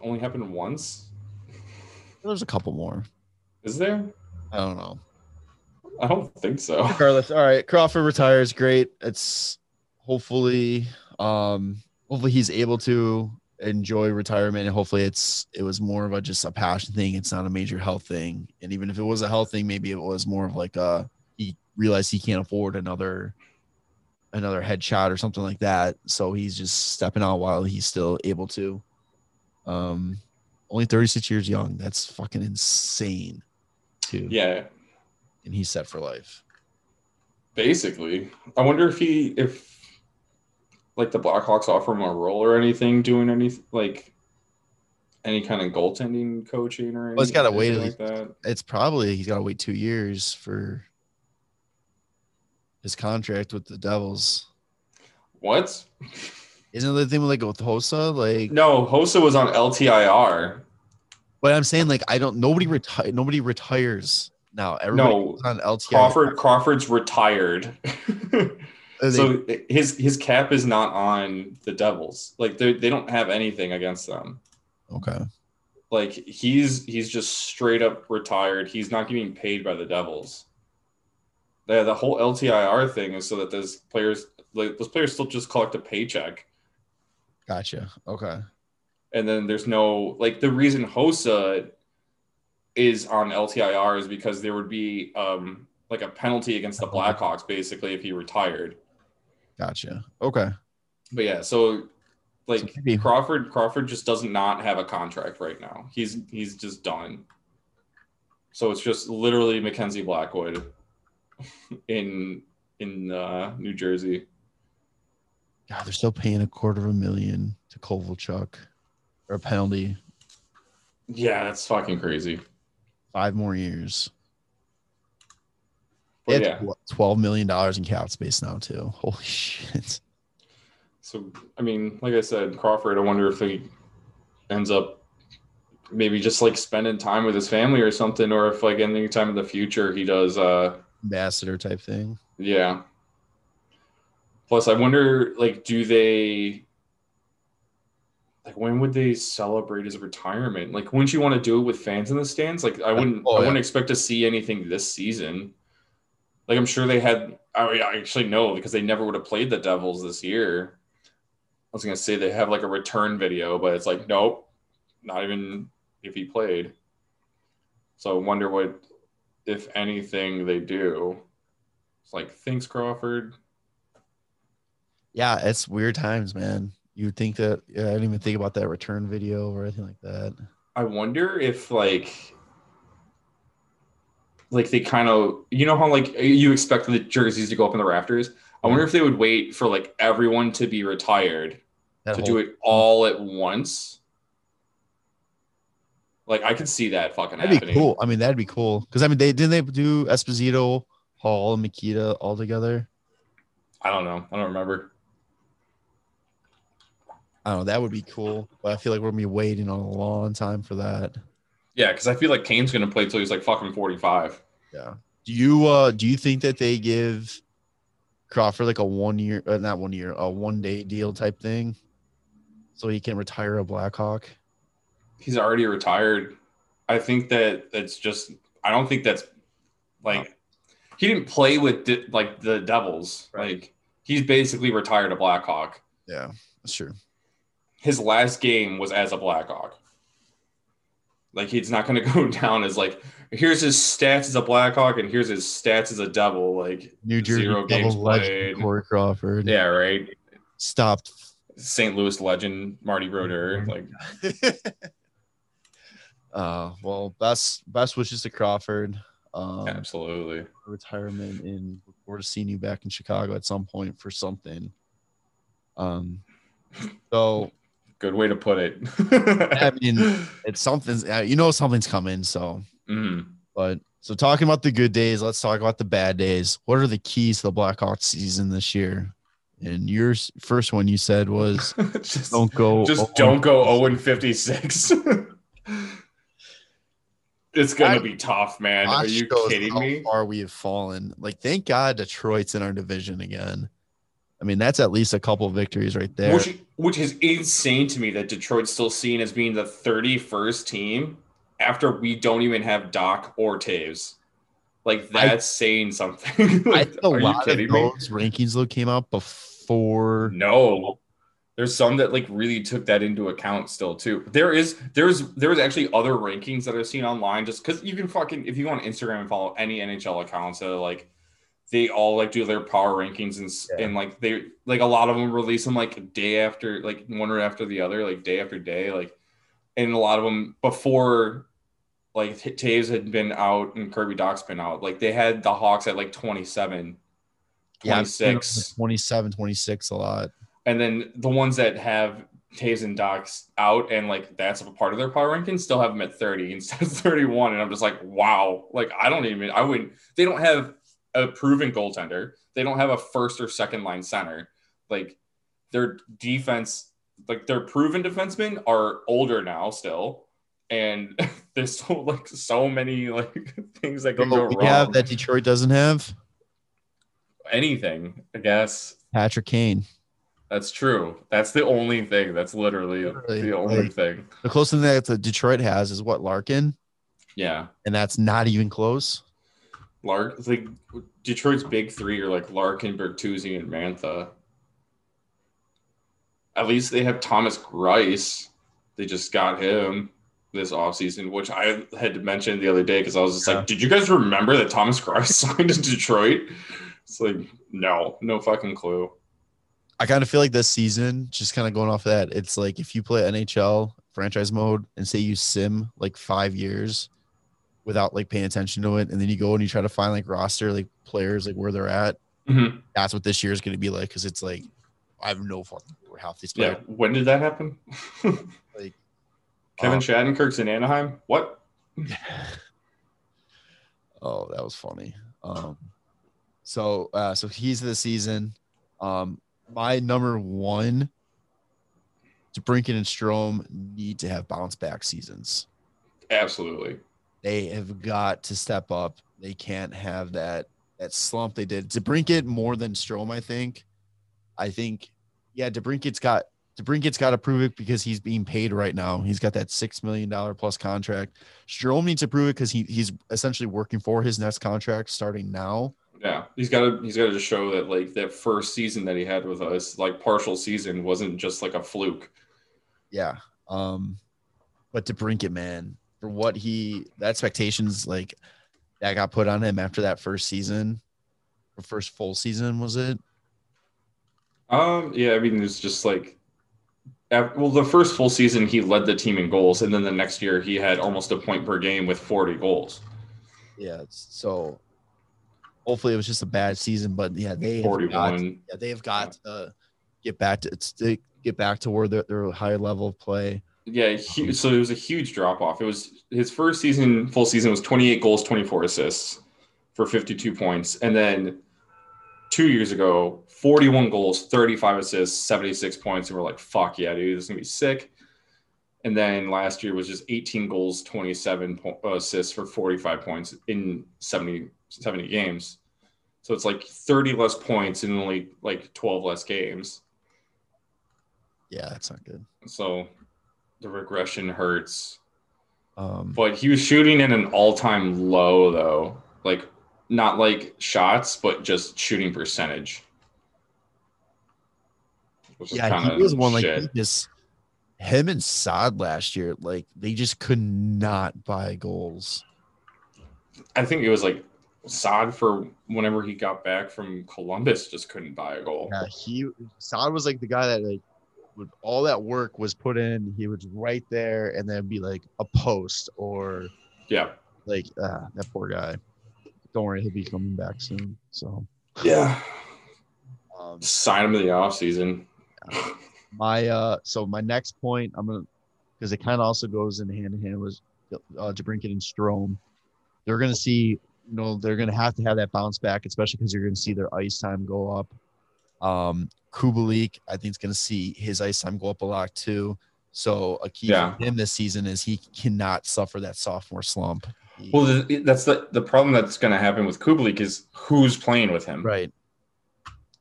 only happened once. There's a couple more. Is there? I don't know. I don't think so. Regardless, all right. Crawford retires. Great. It's hopefully, um, hopefully he's able to enjoy retirement and hopefully it's it was more of a just a passion thing. It's not a major health thing. And even if it was a health thing maybe it was more of like a he realized he can't afford another another headshot or something like that. So he's just stepping out while he's still able to. Um only 36 years young. That's fucking insane too. Yeah, and he's set for life. Basically. I wonder if he if like the Blackhawks offer him a role or anything, doing any like any kind of goaltending coaching or anything. Well, he's gotta wait like that. it's probably he's got to wait two years for his contract with the Devils. What? Isn't the thing with like with Hossa? Like, No, Hossa was on LTIR. but I'm saying like I don't. Nobody retire. Nobody retires now. Everybody No, on LTI. Crawford Crawford's retired. They- so his his cap is not on the Devils. Like they they don't have anything against them. okay. Like he's he's just straight up retired. He's not getting paid by the Devils. Yeah, the whole LTIR thing is so that those players like those players still just collect a paycheck. Gotcha. Okay. And then there's no like the reason Hossa is on LTIR is because there would be um like a penalty against the Blackhawks basically if he retired. Gotcha. Okay. But yeah, so like So Crawford Crawford just does not have a contract right now. He's he's just done. So it's just literally Mackenzie Blackwood in in uh, New Jersey. God, they're still paying a quarter of a million to Kovalchuk or a penalty. Yeah, that's fucking crazy. Five more years. They yeah, what, twelve million dollars in cap space now too. Holy shit. so I mean, like I said, Crawford. I wonder if he ends up maybe just like spending time with his family or something, or if like any time in the future he does. uh Ambassador type thing. Yeah. Plus, I wonder, like, do they, like, when would they celebrate his retirement? Like, wouldn't you want to do it with fans in the stands? Like, I wouldn't, Oh, I wouldn't expect to see anything this season. Like, I'm sure they had. I, actually know because they never would have played the Devils this year. I was gonna say they have like a return video, but it's like, nope, not even if he played. So I wonder what, if anything, they do. It's like, thanks, Crawford. Yeah, it's weird times, man. You'd think that yeah, I didn't even think about that return video or anything like that. I wonder if like like they kind of you know how like you expect the jerseys to go up in the rafters. I wonder if they would wait for like everyone to be retired That to whole- do it all at once. Like I could see that fucking That'd be happening. cool. I mean, that'd be cool. Because I mean, they didn't they do Esposito, Hall, and Mikita all together. I don't know. I don't remember. I don't know. That would be cool. But I feel like we're gonna be waiting on a long time for that. Yeah, because I feel like Kane's gonna play till he's like fucking forty five. Yeah. Do you uh do you think that they give Crawford like a one year uh, not one year, a one day deal type thing? So he can retire a Blackhawk? He's already retired. I think that that's just. I don't think that's like he didn't play with di- like the Devils. Right. Like he's basically retired a Blackhawk. Yeah, that's true. His last game was as a Blackhawk. Like he's not going to go down as like here's his stats as a Blackhawk and here's his stats as a Devil. Like New Jersey Zero games legend. Corey Crawford. yeah, right. Stopped. St. Louis legend Marty Brodeur. Like uh well best best wishes to Crawford. Um absolutely. retirement and look forward to seeing you back in Chicago at some point for something. Um so Good way to put it. I mean it's something's uh, you know something's coming, so Mhm. but so talking about the good days, let's talk about the bad days. What are the keys to the Blackhawks season this year? And your first one you said was just don't go just oh, don't go 0 and 56. it's gonna I- be tough, man. Are you kidding how me? far we have fallen. Like, thank God Detroit's in our division again. I mean, that's at least a couple victories right there. Which, which is insane to me that Detroit's still seen as being the 31st team after we don't even have Dach or Toews. Like that's I, saying something. like, I think a lot of me? those rankings though came out before. No, there's some that like really took that into account still too. There is there's there's actually other rankings that I've seen online just because you can fucking if you go on Instagram and follow any NHL accounts that are like they all like do their power rankings and yeah. and like they like a lot of them release them like day after like one or after the other like day after day like and a lot of them before like Toews had been out and Kirby Dach's been out like they had the Hawks at like 27 26 yeah, 27 26 a lot and then the ones that have Toews and Dach's out and like that's a part of their power rankings still have them at 30 instead of 31 and I'm just like wow like I don't even I wouldn't they don't have a proven goaltender. They don't have a first or second line center. Like their defense, like their proven defensemen are older now still. And there's so like so many like things that can go wrong. Have that Detroit doesn't have anything, I guess. Patrick Kane. That's true. That's the only thing. That's literally, literally the only like, thing. The closest thing that Detroit has is what Larkin. Yeah, and that's not even close. Lark, like Detroit's big three are like Larkin, Bertuzzi, and Mantha. At least they have Thomas Greiss. They just got him this offseason, which I had to mention the other day because I was just yeah. like, did you guys remember that Thomas Greiss signed in Detroit? It's like, no, no fucking clue. I kind of feel like this season, just kind of going off of that, it's like if you play NHL franchise mode and say you sim like five years, without like paying attention to it. And then you go and you try to find like roster, like players, like where they're at. Mm-hmm. That's what this year is going to be like. Cause it's like, I have no fucking where half these players. Yeah. When did that happen? like Kevin um, Shattenkirk's in Anaheim. What? oh, that was funny. Um, so, uh, so he's the season. Um, my number one, DeBrincat and Strome need to have bounce back seasons. Absolutely. They have got to step up. They can't have that that slump they did. DeBrincat more than Strome, I think. I think, yeah, DeBrincat's got DeBrincat's got to prove it because he's being paid right now. He's got that six million dollar plus contract. Strome needs to prove it because he he's essentially working for his next contract starting now. Yeah, he's got to he's got to just show that like that first season that he had with us, like partial season, wasn't just like a fluke. Yeah. Um, but DeBrincat, man, for what he the expectations like that got put on him after that first season, or first full season was it? Um, yeah, I mean it's just like well, the first full season he led the team in goals, and then the next year he had almost a point per game with 40 goals. Yeah, so hopefully it was just a bad season, but yeah, they 41. Got, yeah, they have got to get back to, to get back to where they're, they're high level of play. Yeah, he, so it was a huge drop off. It was his first season, full season was 28 goals, 24 assists for 52 points. And then two years ago, 41 goals, 35 assists, 76 points. And we're like, fuck yeah, dude, this is going to be sick. And then last year was just 18 goals, 27 po- uh, assists for 45 points in 70, 70 games. So it's like 30 less points in only like 12 less games. Yeah, that's not good. So the regression hurts. Um, but he was shooting at an all-time low though, like not like shots, but just shooting percentage. Yeah, he was one like he just him and Saad last year, like they just could not buy goals. I think it was like Saad for whenever he got back from Columbus just couldn't buy a goal. Yeah, he Saad was like the guy that like all that work was put in. He was right there, and then be like a post or yeah, like uh, that poor guy. Don't worry, he'll be coming back soon. So yeah, um, sign him in the off season. my uh, so my next point, I'm gonna because it kind of also goes in hand in hand with uh, DeBrincat and Strome. They're gonna see, you know, they're gonna have to have that bounce back, especially because you're gonna see their ice time go up. Um, Kubalik, I think, is going to see his ice time go up a lot too. So a key yeah. for him this season is he cannot suffer that sophomore slump. He, well, that's the the problem that's going to happen with Kubalik is who's playing with him. Right.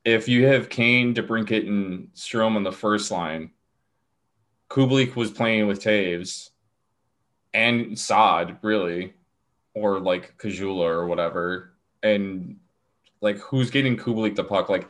if you have Kane, DeBrincat, and Strome on the first line, Kubalik was playing with Toews and Saad, really, or like Kajula or whatever. And like, who's getting Kubalik the puck? Like,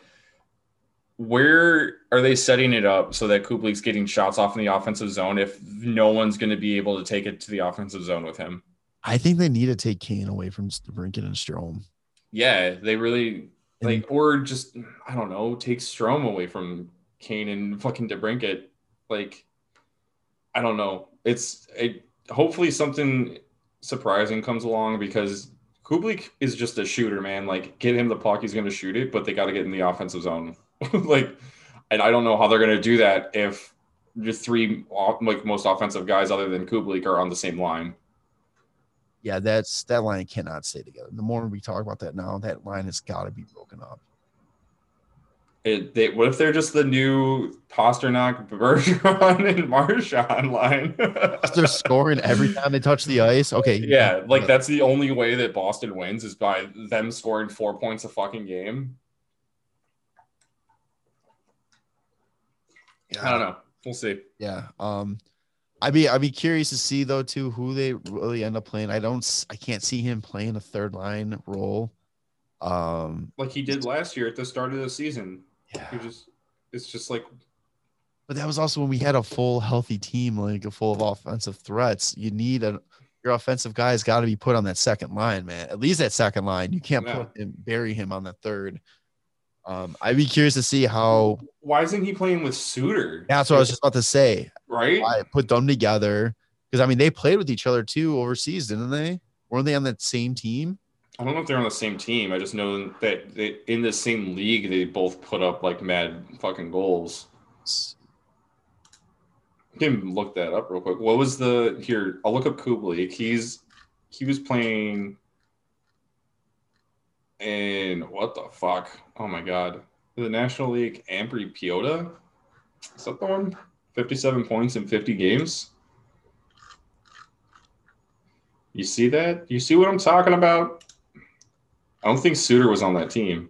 where are they setting it up so that Kubalik's getting shots off in the offensive zone if no one's going to be able to take it to the offensive zone with him? I think they need to take Kane away from DeBrincat and Strome. Yeah, they really like, or just I don't know, take Strome away from Kane and fucking DeBrincat. Like, I don't know. It's it. Hopefully, something surprising comes along because Kubalik is just a shooter, man. Like, get him the puck, he's going to shoot it, but they got to get in the offensive zone. like, and I don't know how they're going to do that if the three like most offensive guys other than Kubalik are on the same line yeah, that's that line cannot stay together. The more we talk about that now, that line has got to be broken up. It, they, what if they're just the new Pastrnak, Bergeron, and Marchand line? they're scoring every time they touch the ice. Okay. Yeah, like that's the only way that Boston wins is by them scoring four points a fucking game. Yeah. I don't know. We'll see. Yeah. Um, I'd be I'd be curious to see though too who they really end up playing. I don't I can't see him playing a third line role. Um like he did last year at the start of the season. Yeah. He just it's just like but that was also when we had a full healthy team, like a full of offensive threats. You need a your offensive guys got to be put on that second line, man. At least that second line. You can't yeah. put him bury him on the third. Um, I'd be curious to see how. Why isn't he playing with Suter? Yeah, that's what I was just about to say. Right? I put them together because I mean they played with each other too overseas, didn't they? Weren't they on that same team? I don't know if they're on the same team. I just know that they, in the same league they both put up like mad fucking goals. I can look that up real quick. What was the here? I'll look up Kubalik. He's he was playing and what the fuck? Oh my god. The National League Ambri-Piotta? Is that the one? 57 points in 50 games. You see that? You see what I'm talking about? I don't think Suter was on that team.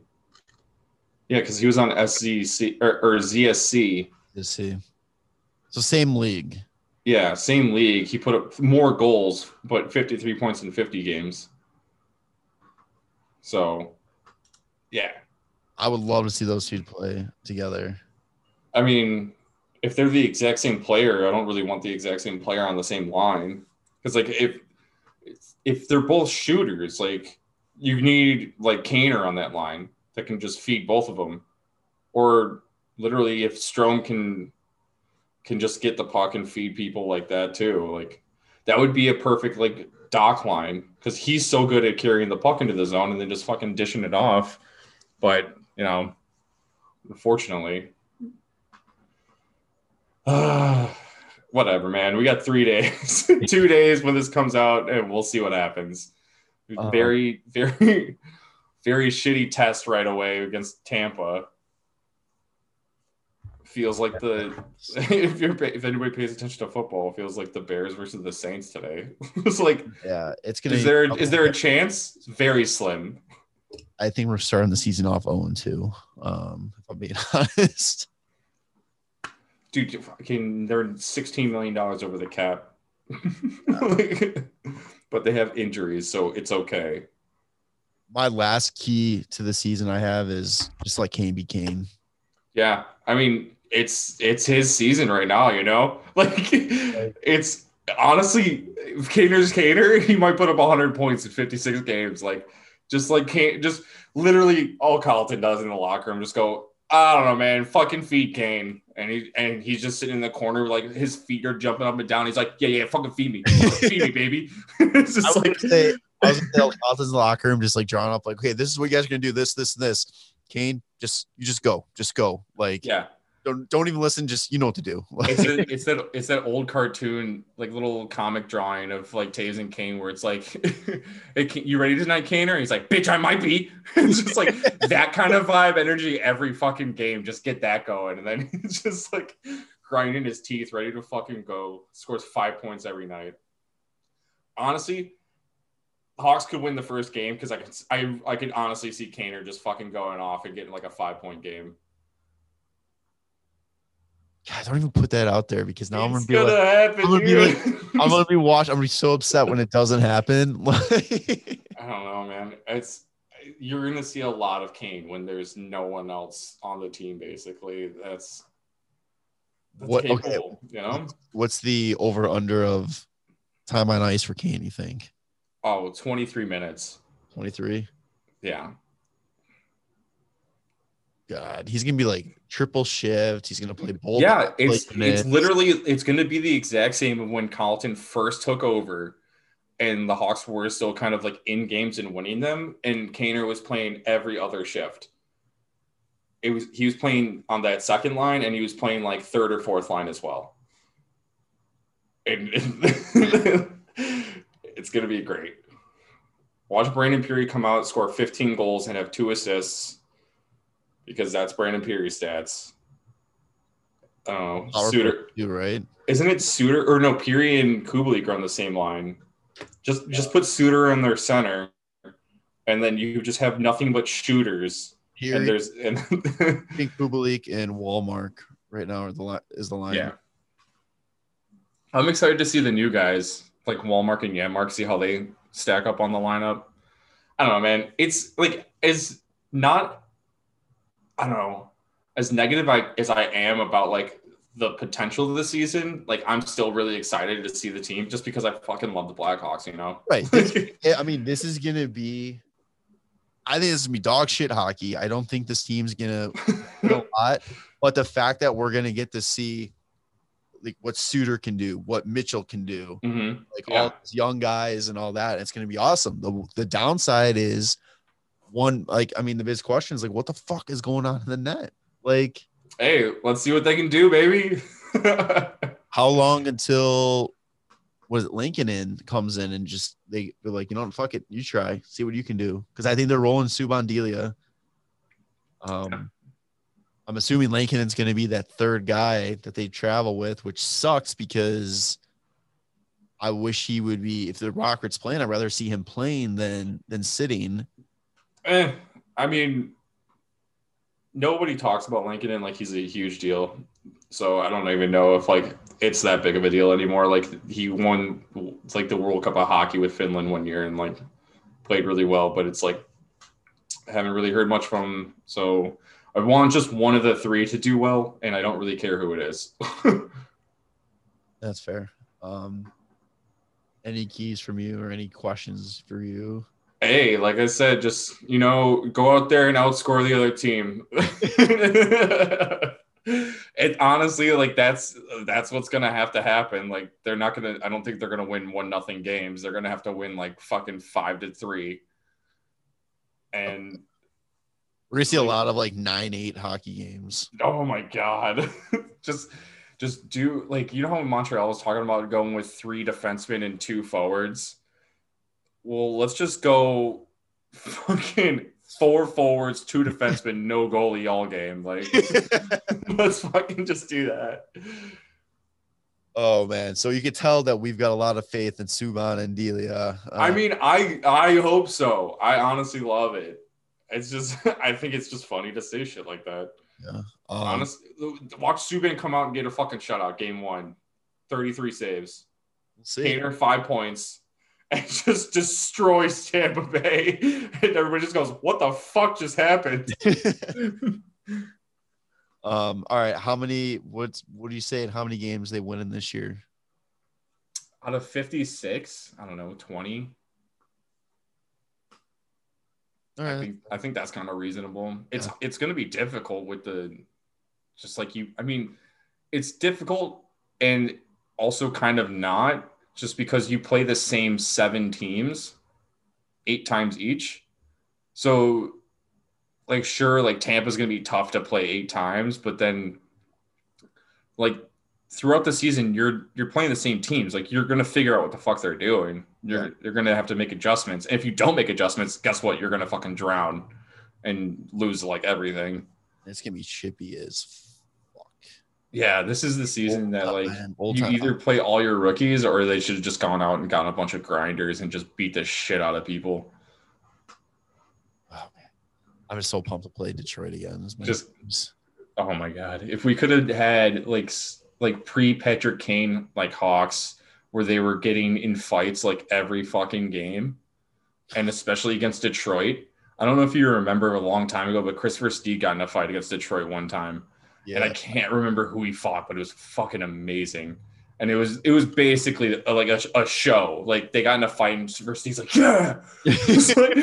Yeah, because he was on SZC or, or ZSC. He? So same league. Yeah, same league. He put up more goals, but 53 points in 50 games. So, yeah. I would love to see those two play together. I mean, if they're the exact same player, I don't really want the exact same player on the same line. Because like if if they're both shooters, like you need like Kaner on that line that can just feed both of them, or literally if Strome can can just get the puck and feed people like that too, like that would be a perfect like Dach line because he's so good at carrying the puck into the zone and then just fucking dishing it off. But you know, unfortunately, uh, whatever, man. We got three days, two days when this comes out, and we'll see what happens. Uh-huh. Very, very, very shitty test right away against Tampa feels like the if you're if anybody pays attention to football, feels like the Bears versus the Saints today. it's like yeah, it's gonna. Is there is there a chance? It's very slim. I think we're starting the season off 0 2. Um, if I'm being honest. Dude, fucking they're 16 million dollars over the cap. but they have injuries, so it's okay. My last key to the season I have is just like Kane be Kane. Yeah. I mean, it's it's his season right now, you know? Like it's honestly if Kaner's Kaner, he might put up 100 points in 56 games. Like just like Kane, just literally all Colliton does in the locker room, just go, I don't know, man, fucking feed Kane. And he and he's just sitting in the corner, like his feet are jumping up and down. He's like, Yeah, yeah, fucking feed me. feed me, baby. it's just I like say, I was in the locker room, just like drawing up, like, okay, this is what you guys are gonna do, this, this, this. Kane, just you just go, just go. Like yeah, don't don't even listen. Just you know what to do. it's, a, it's that it's that old cartoon, like little comic drawing of like Toews and Kane, where it's like, hey, "You ready tonight, Kane?" Or he's like, "Bitch, I might be." it's just like that kind of vibe, energy every fucking game. Just get that going, and then he's just like grinding his teeth, ready to fucking go. Scores five points every night. Honestly, Hawks could win the first game because I could I I could honestly see Kaner just fucking going off and getting like a five point game. God, don't even put that out there because now It's I'm gonna be gonna like, happen. I'm gonna be dude. I'm gonna be watched. I'm gonna be so upset when it doesn't happen. I don't know, man. It's you're gonna see a lot of Kane when there's no one else on the team. Basically, that's, that's What- okay. You know? What's the over under of time on ice for Kane? You think Oh, 23 minutes. 23? Yeah. God, he's gonna be like triple shift. He's gonna play both. yeah, it's it's literally it's going to be the exact same of when Colliton first took over, and the Hawks were still kind of like in games and winning them, and Kaner was playing every other shift. It was he was playing on that second line, and he was playing like third or fourth line as well. And it's going to be great. Watch Brandon Pirri come out, score 15 goals, and have two assists because that's Brandon Pirri's stats. Oh, Power Suter. You're right? Isn't it Suter or no? Peary and Kubalik are on the same line. Just just put Suter in their center, and then you just have nothing but shooters. Here, And there's and I think Kubalik and Wallmark right now are the li- is the line. yeah. I'm excited to see the new guys like Wallmark and Janmark, see how they stack up on the lineup. I don't know, man. It's like as not I don't know, as negative I, as I am about like the potential of the season, like I'm still really excited to see the team just because I fucking love the Blackhawks, you know. Right. I mean, this is gonna be. I think this is gonna be dog shit hockey. I don't think this team's gonna win a lot, but the fact that we're gonna get to see like what Suter can do, what Mitchell can do, hmm like Yeah. all these young guys and all that, it's gonna be awesome. The the downside is one, like I mean, the biggest question is like, what the fuck is going on in the net? Like, Hey, let's see what they can do, baby. how long until was it Lincoln in comes in and just they they're like, you know what, fuck it, you try, see what you can do. Because I think they're rolling Subban Delia. Um I'm assuming Lankinen is gonna be that third guy that they travel with, which sucks because I wish he would be if the Rockets playing, I'd rather see him playing than than sitting. Eh, I mean, nobody talks about Lankinen and like he's a huge deal. So I don't even know if like it's that big of a deal anymore. Like he won like the World Cup of hockey with Finland one year and like played really well, but it's like I haven't really heard much from him. So I want just one of the three to do well, and I don't really care who it is. That's fair. Um any keys from you or any questions for you? Hey, like I said, just you know, go out there and outscore the other team. it honestly, like that's that's what's gonna have to happen. Like they're not gonna. I don't think they're gonna win one nothing games. They're gonna have to win like fucking five to three. And We're gonna see a lot of like nine eight hockey games. oh my god, just. Just do like you know how Montreal was talking about going with three defensemen and two forwards. Well, let's just go fucking four forwards, two defensemen, no goalie all game. Like, let's fucking just do that. Oh man, so you could tell that we've got a lot of faith in Subban and Delia. Uh, I mean, I I hope so. I honestly love it. It's just I think it's just funny to say shit like that. um, Honestly, watch Subban come out and get a fucking shutout game one. 33 saves. we'll see. Kaner five points and just destroys Tampa Bay. And everybody just goes, What the fuck just happened? um, all right, how many? What's what do you say? How many games they win in this year? Out of 56, I don't know, 20. All I think I think that's kind of reasonable. It's Yeah. it's gonna be difficult with the just like you I mean, it's difficult and also kind of not just because you play the same seven teams eight times each. So like sure like Tampa's gonna be tough to play eight times, but then like throughout the season you're you're playing the same teams. Like you're gonna figure out what the fuck they're doing. You're you're gonna have to make adjustments. And if you don't make adjustments, guess what? You're gonna fucking drown and lose like everything. it's gonna be chippy as. Yeah, this is the season that like you either play all your rookies or they should have just gone out and gotten a bunch of grinders and just beat the shit out of people. Oh man, I'm just so pumped to play Detroit again. Just games. oh my god, if we could have had like like pre Patrick Kane like Hawks where they were getting in fights like every fucking game, and especially against Detroit. I don't know if you remember a long time ago, but Christopher Versteeg got in a fight against Detroit one time yeah. and I can't remember who he fought, but it was fucking amazing. And it was it was basically a, like a, a, show. Like they got in a fight, and he's like, "Yeah," it's like,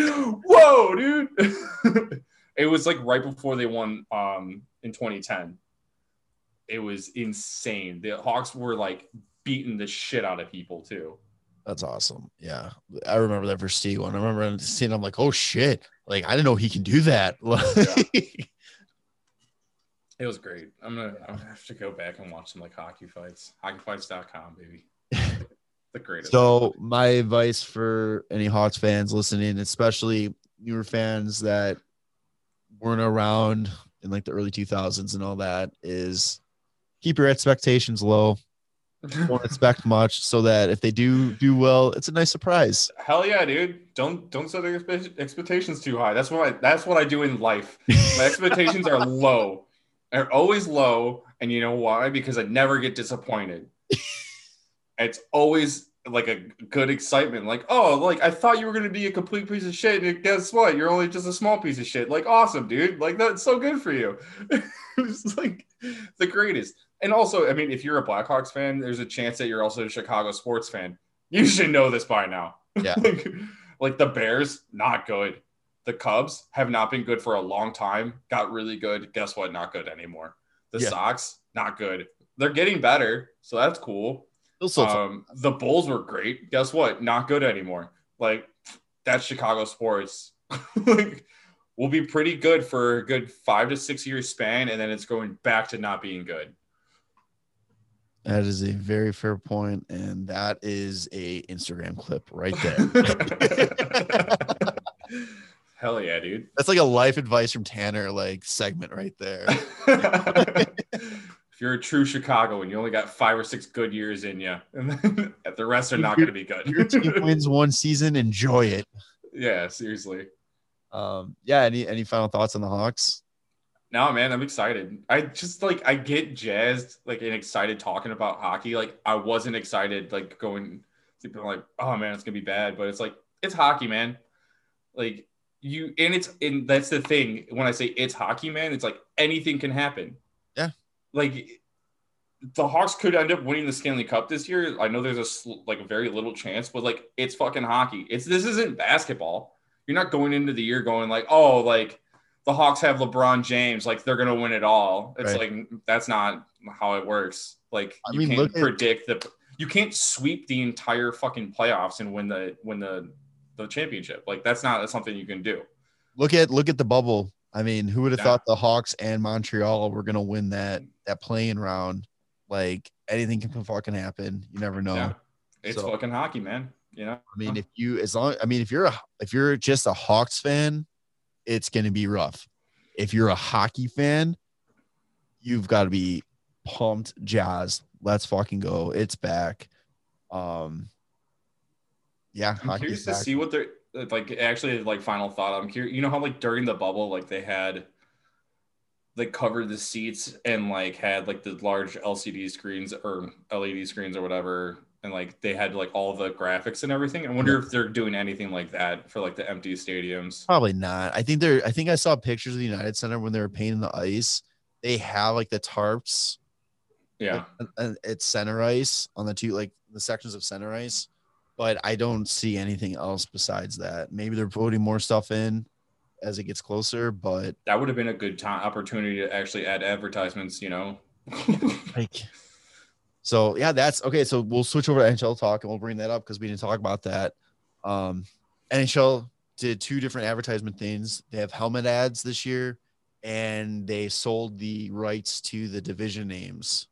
"Whoa, dude!" it was like right before they won um, in 2010. It was insane. The Hawks were like beating the shit out of people too. That's awesome. Yeah, I remember that Versteeg one. I remember seeing. I'm like, "Oh shit!" Like I didn't know he can do that. yeah. It was great. I'm gonna I'm gonna have to go back and watch some like hockey fights. Hockeyfights.com, baby. the greatest. So my advice for any Hawks fans listening, especially newer fans that weren't around in like the early 2000s and all that, is keep your expectations low. Don't expect much, so that if they do do well, it's a nice surprise. Hell yeah, dude! Don't don't set expectations too high. That's what I that's what I do in life. My expectations are low are always low. And you know why? Because I never get disappointed. it's always like a good excitement. Like, oh, like I thought you were gonna be a complete piece of shit, and guess what? You're only just a small piece of shit. Like, awesome, dude. Like that's so good for you. it's like the greatest. And also, I mean, if you're a Blackhawks fan, there's a chance that you're also a Chicago sports fan. You should know this by now. Yeah. like, like the Bears, not good. The Cubs have not been good for a long time. Got really good. Guess what? Not good anymore. The yeah. Sox, not good. They're getting better, so that's cool. Um, the Bulls were great. Guess what? Not good anymore. Like that's Chicago sports. like, we'll be pretty good for a good five to six year span, and then it's going back to not being good. That is a very fair point, and that is a Instagram clip right there. Hell yeah, dude. That's like a life advice from Tanner like segment right there. if you're a true Chicago and you only got five or six good years in you, and then the rest are not going to be good. your team wins one season, enjoy it. Yeah, seriously. Um, yeah. Any any final thoughts on the Hawks? No, man, I'm excited. I just like I get jazzed, like and excited talking about hockey. Like I wasn't excited, like going, like, oh man, it's gonna be bad, but it's like it's hockey, man. Like you and it's and that's the thing when I say it's hockey, man, it's like anything can happen. Yeah. Like the Hawks could end up winning the Stanley Cup this year. I know there's a like a very little chance, but like it's fucking hockey. It's this isn't basketball. You're not going into the year going like, oh, like the Hawks have LeBron James, like they're gonna win it all. It's right. like that's not how it works. Like I you mean, can't predict at- the you can't sweep the entire fucking playoffs and win the win the the championship. Like that's not something you can do. Look at look at the bubble. I mean, who would have yeah. thought the Hawks and Montreal were gonna win that that playing round? Like anything can fucking happen. You never know. Yeah. It's so, fucking hockey, man. You know. I mean, if you as long I mean, if you're a if you're just a Hawks fan, it's gonna be rough. If you're a hockey fan, you've got to be pumped, jazz. Let's fucking go. It's back. Um, yeah, I'm curious back. to see what they're like. Actually, like final thought. I'm curious. You know how like during the bubble, like they had they covered the seats and like had like the large LCD screens or LED screens or whatever, and like they had like all the graphics and everything. I wonder if they're doing anything like that for like the empty stadiums. Probably not. I think they're. I think I saw pictures of the United Center when they were painting the ice. They have like the tarps. Yeah, and it's center ice on the two like the sections of center ice but I don't see anything else besides that. Maybe they're putting more stuff in as it gets closer, but that would have been a good time opportunity to actually add advertisements, you know. like so yeah, that's okay. So we'll switch over to NHL talk and we'll bring that up because we didn't talk about that. Um NHL did two different advertisement things. They have helmet ads this year and they sold the rights to the division names.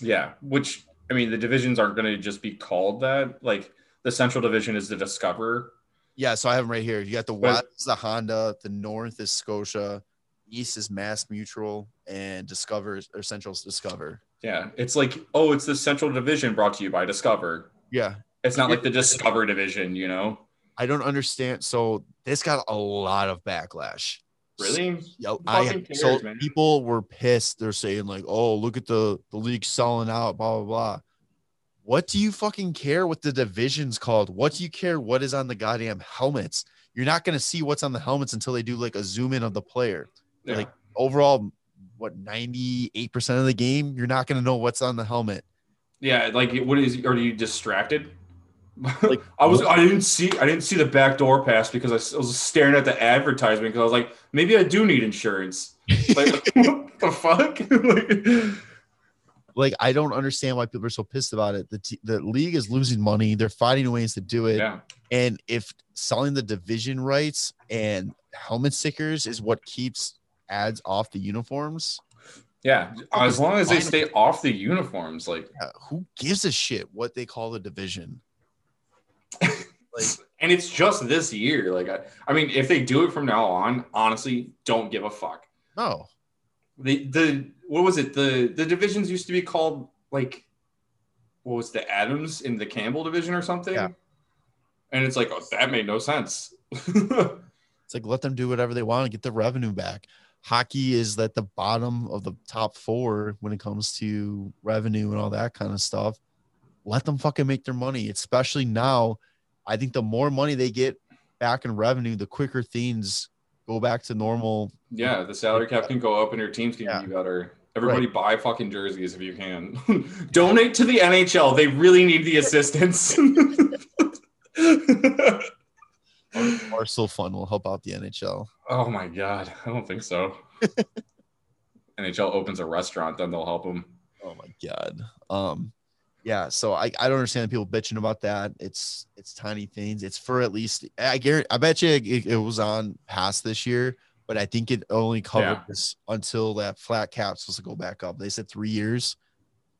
Yeah, which I mean the divisions aren't going to just be called that. Like the Central Division is the Discover. Yeah, so I have them right here. You got the West, the Honda, the North is Scotia, East is Mass Mutual, and Discover or Central's Discover. Yeah, it's like oh, it's the Central Division brought to you by Discover. Yeah, it's not like the Discover Division, you know. I don't understand. So this got a lot of backlash. Really? Yeah, I cares, so man? people were pissed. They're saying like, "Oh, look at the the league selling out." Blah blah blah. What do you fucking care what the division's called? What do you care what is on the goddamn helmets? You're not gonna see what's on the helmets until they do like a zoom in of the player. Yeah. Like overall, what 98 percent of the game, you're not gonna know what's on the helmet. Yeah, like what is? Are you distracted? Like I was, I didn't see, I didn't see the back door pass because I was staring at the advertisement because I was like, maybe I do need insurance. Like, what the fuck? like, like, I don't understand why people are so pissed about it. The t- the league is losing money. They're finding ways to do it. Yeah. And if selling the division rights and helmet stickers is what keeps ads off the uniforms, yeah, as long as they stay off the uniforms, like yeah, who gives a shit what they call the division? like, and it's just this year. Like, I, I mean, if they do it from now on, honestly, don't give a fuck. No. The the what was it? The the divisions used to be called like what was the Adams in the Campbell division or something? Yeah. And it's like, oh, that made no sense. it's like let them do whatever they want and get the revenue back. Hockey is at the bottom of the top four when it comes to revenue and all that kind of stuff let them fucking make their money, especially now. I think the more money they get back in revenue, the quicker things go back to normal. Yeah, the salary cap can go up and your teams can yeah. be better. Everybody right. buy fucking jerseys if you can. Donate to the NHL. They really need the assistance. Barstool Fund will help out the NHL. Oh my god, I don't think so. NHL opens a restaurant, then they'll help them. Oh my god. Um, yeah so I, I don't understand people bitching about that. It's it's tiny things. It's for at least i guarantee i bet you it, it was on past this year but i think it only covered yeah. this until that flat cap supposed to go back up. They said three years.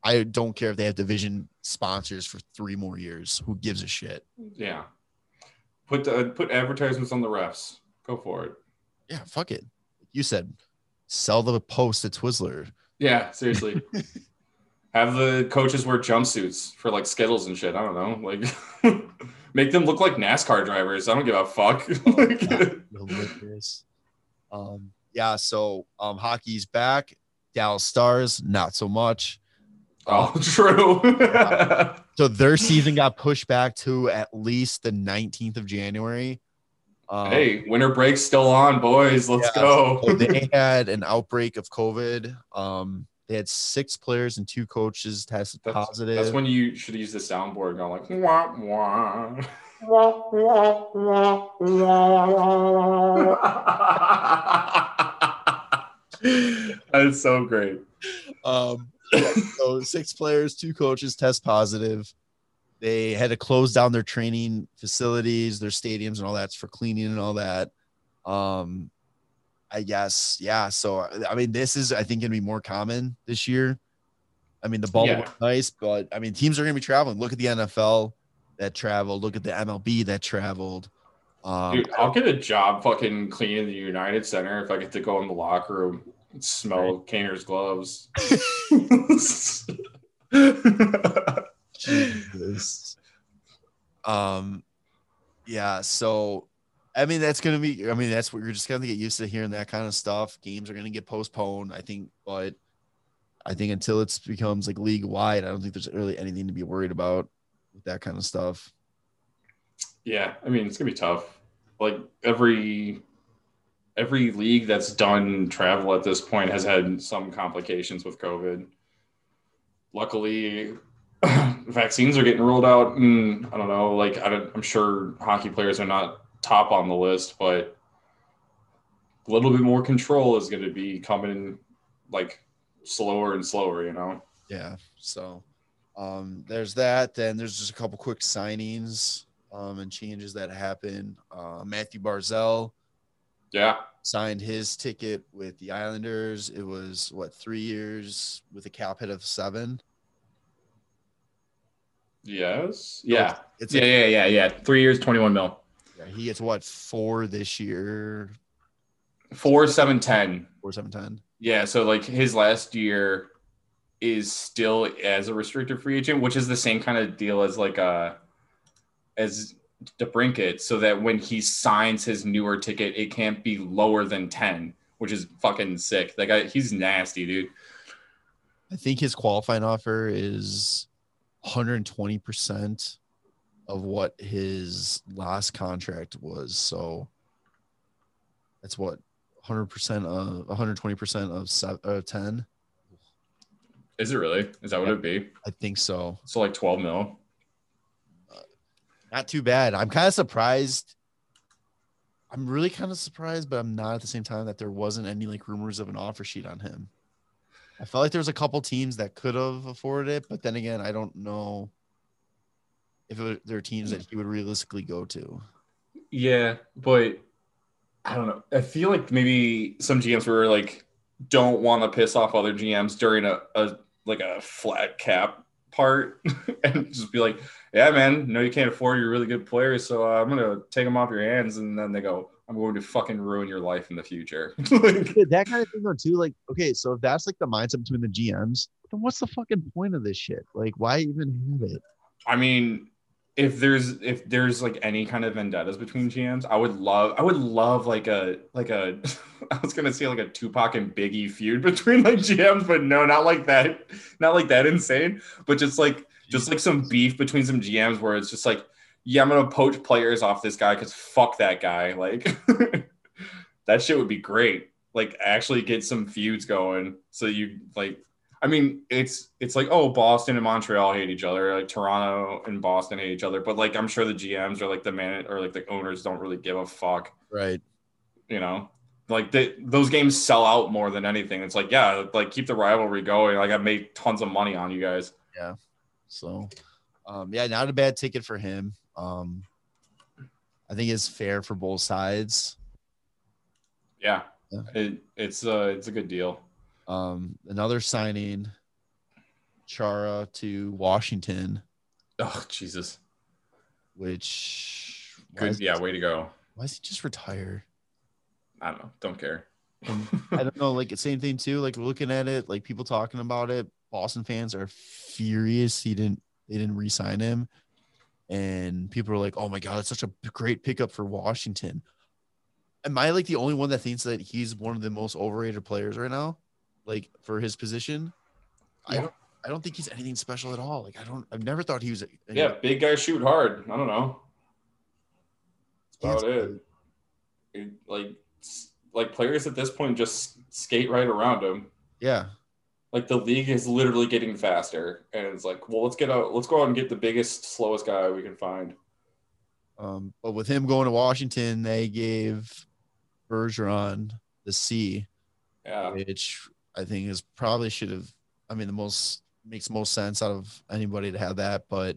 I don't care if they have division sponsors for three more years. Who gives a shit? Yeah. Put the, put advertisements on the refs. Go for it. Yeah fuck it. You said sell the post to twizzler. Yeah seriously Have the coaches wear jumpsuits for like Skittles and shit. I don't know. Like make them look like NASCAR drivers. I don't give a fuck. um, yeah, so um hockey's back. Dallas Stars, not so much. Oh, um, true. so their season got pushed back to at least the 19th of January. Um, hey, winter break's still on, boys. Let's yeah, go. so they had an outbreak of COVID. Um, they had six players and two coaches tested that's, positive. That's when you should use the soundboard and go like wah wah. That's so great. Um, yeah, so six players, two coaches test positive. They had to close down their training facilities, their stadiums, and all that's for cleaning and all that. Um, I guess, yeah. So I mean, this is I think gonna be more common this year. I mean, the ball yeah. was nice, but I mean, teams are gonna be traveling. Look at the NFL that traveled. Look at the MLB that traveled. Um, Dude, I'll get a job fucking cleaning the United Center if I get to go in the locker room and smell right. Kaner's gloves. Jesus. Um, yeah. So I mean, that's gonna be. I mean, that's what you're just gonna get used to hearing that kind of stuff. Games are gonna get postponed. I think, but I think until it becomes like league wide, I don't think there's really anything to be worried about with that kind of stuff. Yeah, I mean, it's gonna be tough. Like every every league that's done travel at this point has had some complications with COVID. Luckily, vaccines are getting rolled out, and I don't know. Like I am sure hockey players are not top on the list, but a little bit more control is going to be coming like slower and slower, you know? Yeah. So um, there's that. Then there's just a couple quick signings um, and changes that happen. Uh, Mathew Barzal. Yeah. Signed his ticket with the Islanders. It was what three years with a cap hit of seven. Yes. Yeah. It's yeah, yeah, yeah, yeah. Three years, 21 mil. He gets what four this year. Four seven ten. Four seven ten. Yeah, so like his last year is still as a restricted free agent, which is the same kind of deal as like uh as DeBrincat, so that when he signs his newer ticket, it can't be lower than 10, which is fucking sick. That guy, he's nasty, dude. I think his qualifying offer is 120% of what his last contract was. So that's what 100% of 120% of seven, uh, 10. Is it really? Is that what it'd be? I think so. So like 12 mil. Not too bad. I'm kind of surprised. I'm really kind of surprised, but I'm not at the same time that there wasn't any like rumors of an offer sheet on him. I felt like there was a couple teams that could have afforded it, but then again, I don't know if it, there are teams that he would realistically go to. Yeah, but I don't know. I feel like maybe some GMs were like don't want to piss off other GMs during a, a like a flat cap part and just be like, yeah, man, no, you can't afford your really good players, so uh, I'm gonna take them off your hands, and then they go, I'm going to fucking ruin your life in the future. like, that kind of thing, though, too. Like, okay, so if that's like the mindset between the GMs, then what's the fucking point of this shit? Like, why even have it? I mean, if there's if there's like any kind of vendettas between GMs, I would love I would love like a like a I was gonna say like a Tupac and Biggie feud between like GMs, but no, not like that, not like that insane, but just like just like some beef between some GMs where it's just like, yeah, I'm gonna poach players off this guy because fuck that guy. Like that shit would be great. Like actually get some feuds going. So you like I mean, it's it's like oh, Boston and Montreal hate each other, like Toronto and Boston hate each other, but like I'm sure the GMs or like the man or like the owners don't really give a fuck, right? You know, like they, those games sell out more than anything. It's like yeah, like keep the rivalry going. Like I made tons of money on you guys. Yeah. So, um, yeah, not a bad ticket for him. Um, I think it's fair for both sides. Yeah, yeah. It, it's uh, it's a good deal. Um, another signing, Chara to Washington. Oh Jesus! Which good, yeah, way to go. Why is he just retire? I don't know. Don't care. I don't know. Like same thing too. Like looking at it, like people talking about it. Boston fans are furious he didn't they didn't re-sign him, and people are like, "Oh my god, it's such a great pickup for Washington." Am I like the only one that thinks that he's one of the most overrated players right now? Like for his position. Yeah. I don't I don't think he's anything special at all. Like I don't I've never thought he was Yeah, big guy shoot hard. I don't know. That's about it. it. Like like players at this point just skate right around him. Yeah. Like the league is literally getting faster. And it's like, well, let's get out, let's go out and get the biggest, slowest guy we can find. Um, but with him going to Washington, they gave Bergeron the C. Yeah. Which I think is probably should have. I mean, the most makes most sense out of anybody to have that, but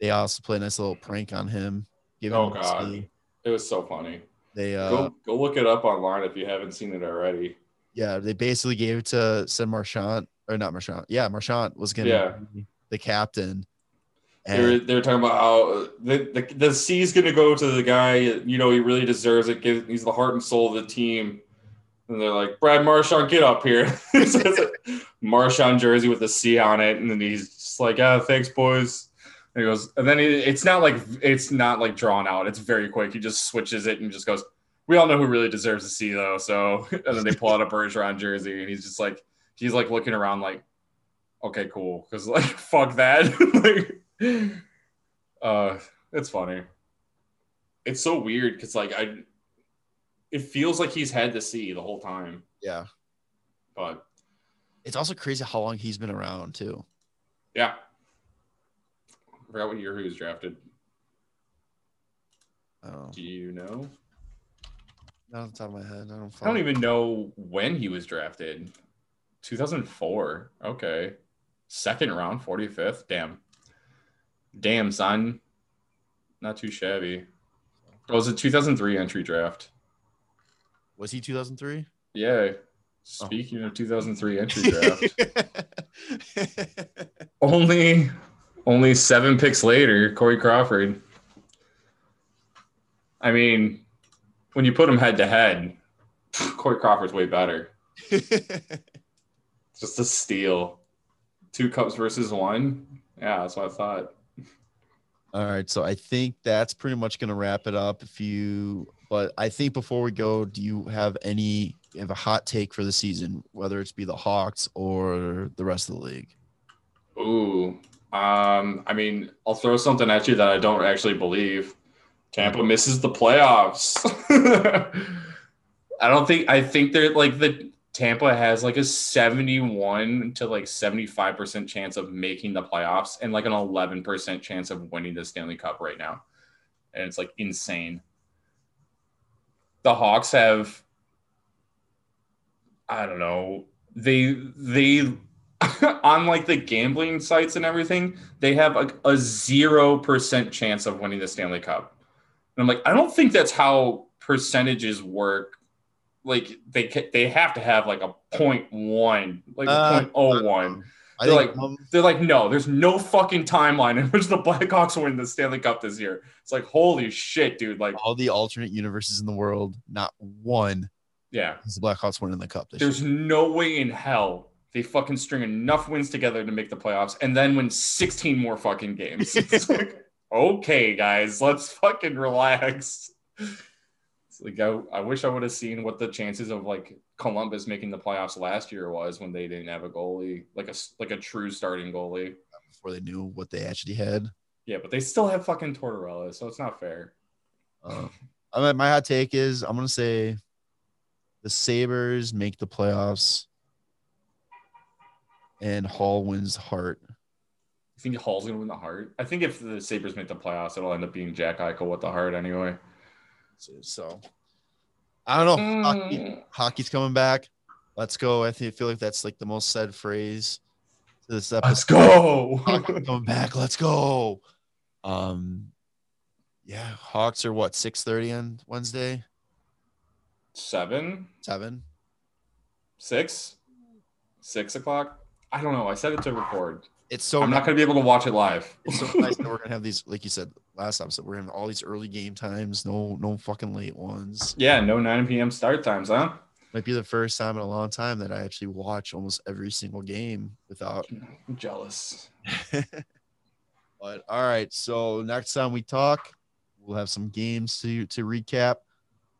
they also play a nice little prank on him. oh God, it was so funny. They uh, go go look it up online if you haven't seen it already. Yeah, they basically gave it to Sid Marchand or not Marchand. Yeah, Marchand was gonna yeah. be the captain. And they're, they're talking about how the, the, the C is going to go to the guy, you know, he really deserves it. He's the heart and soul of the team. And they're like, Brad Marchand, get up here. Marchand jersey with a C on it. And then he's just like, ah, thanks, boys. And he goes, and then it's not like it's not like drawn out. It's very quick. He just switches it and just goes, we all know who really deserves a C though. So and then they pull out a Bergeron jersey and he's just like he's like looking around like, okay, cool. Cause like fuck that. like uh it's funny. It's so weird because like I it feels like he's had the C the whole time. Yeah. But it's also crazy how long he's been around too. Yeah. I forgot what year he was drafted. Oh. Do you know? Not on the top of my head. I don't I don't even know when he was drafted. 2004. Okay. Second round, 45th. Damn. Damn, son. Not too shabby. Oh, it was a 2003 entry draft. Was he 2003? Yeah. Oh. Speaking oh. of 2003 entry draft, only only seven picks later, Corey Crawford. I mean, when you put them head to head, Corey Crawford's way better. Just a steal. Two cups versus one. Yeah, that's what I thought. All right, so I think that's pretty much going to wrap it up. If you, but I think before we go, do you have any you have a hot take for the season, whether it's be the Hawks or the rest of the league? Ooh, um, I mean, I'll throw something at you that I don't actually believe. Tampa misses the playoffs. I don't think I think they're like the Tampa has like a 71 to like 75% chance of making the playoffs and like an 11% chance of winning the Stanley Cup right now. And it's like insane. The Hawks have I don't know. They they on like the gambling sites and everything, they have a, a 0% chance of winning the Stanley Cup. And I'm like, I don't think that's how percentages work like they they have to have like a point one, like uh, point oh one. They're like um, they're like no, there's no fucking timeline in which the Blackhawks win the Stanley Cup this year. It's like holy shit, dude! Like all the alternate universes in the world, not one. Yeah, is the Blackhawks winning the cup. there's year. no way in hell they fucking string enough wins together to make the playoffs, and then win 16 more fucking games. like, okay, guys, let's fucking relax like I, I wish I would have seen what the chances of like Columbus making the playoffs last year was when they didn't have a goalie, like a like a true starting goalie. Before they knew what they actually had. Yeah, but they still have fucking Tortorella, so it's not fair. Uh, I mean, my hot take is I'm gonna say the Sabres make the playoffs, and Hall wins Hart. You think Hall's gonna win the Hart? I think if the Sabres make the playoffs, it'll end up being Jack Eichel with the Hart anyway. So I don't know. Mm. Hockey, hockey's coming back. Let's go. I think I feel like that's like the most said phrase to this episode. Let's go. coming back. Let's go. Um yeah, Hawks are what, six thirty on Wednesday? Seven. Seven. Six. Six o'clock. I don't know. I set it to record. It's so I'm not gonna be able to watch it live. It's so nice that we're gonna have these, like you said last episode, we're having all these early game times, no no fucking late ones. Yeah, no 9 p.m. start times, huh? Might be the first time in a long time that I actually watch almost every single game without I'm jealous. but all right, so next time we talk, we'll have some games to to recap.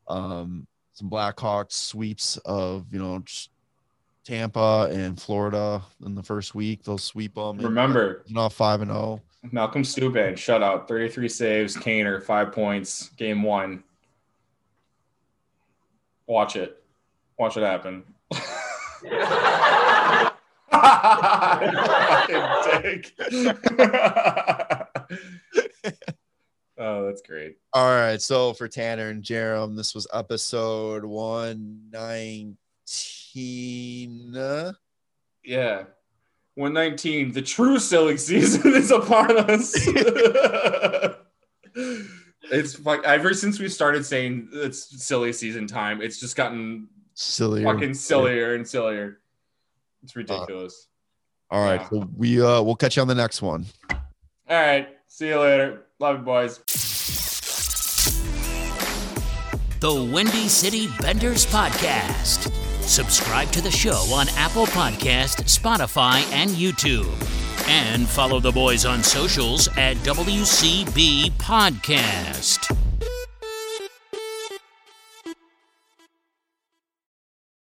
Um some Blackhawks sweeps of you know just Tampa and Florida in the first week. They'll sweep them. Remember, you know, five and zero. Oh. Malcolm Subban shutout, thirty three saves. Kaner five points. Game one. Watch it. Watch it happen. oh, that's great. All right. So for Tanner and Jarom, this was episode one nineteen. 119. Yeah. 119. The true silly season is upon us. it's like ever since we started saying it's silly season time, it's just gotten sillier, fucking sillier and sillier. It's ridiculous. Uh, all right, yeah. so we uh we'll catch you on the next one. All right, see you later. Love you, boys. The Windy City Benders Podcast. Subscribe to the show on Apple Podcast, Spotify, and YouTube. And follow the boys on socials at WCB Podcast.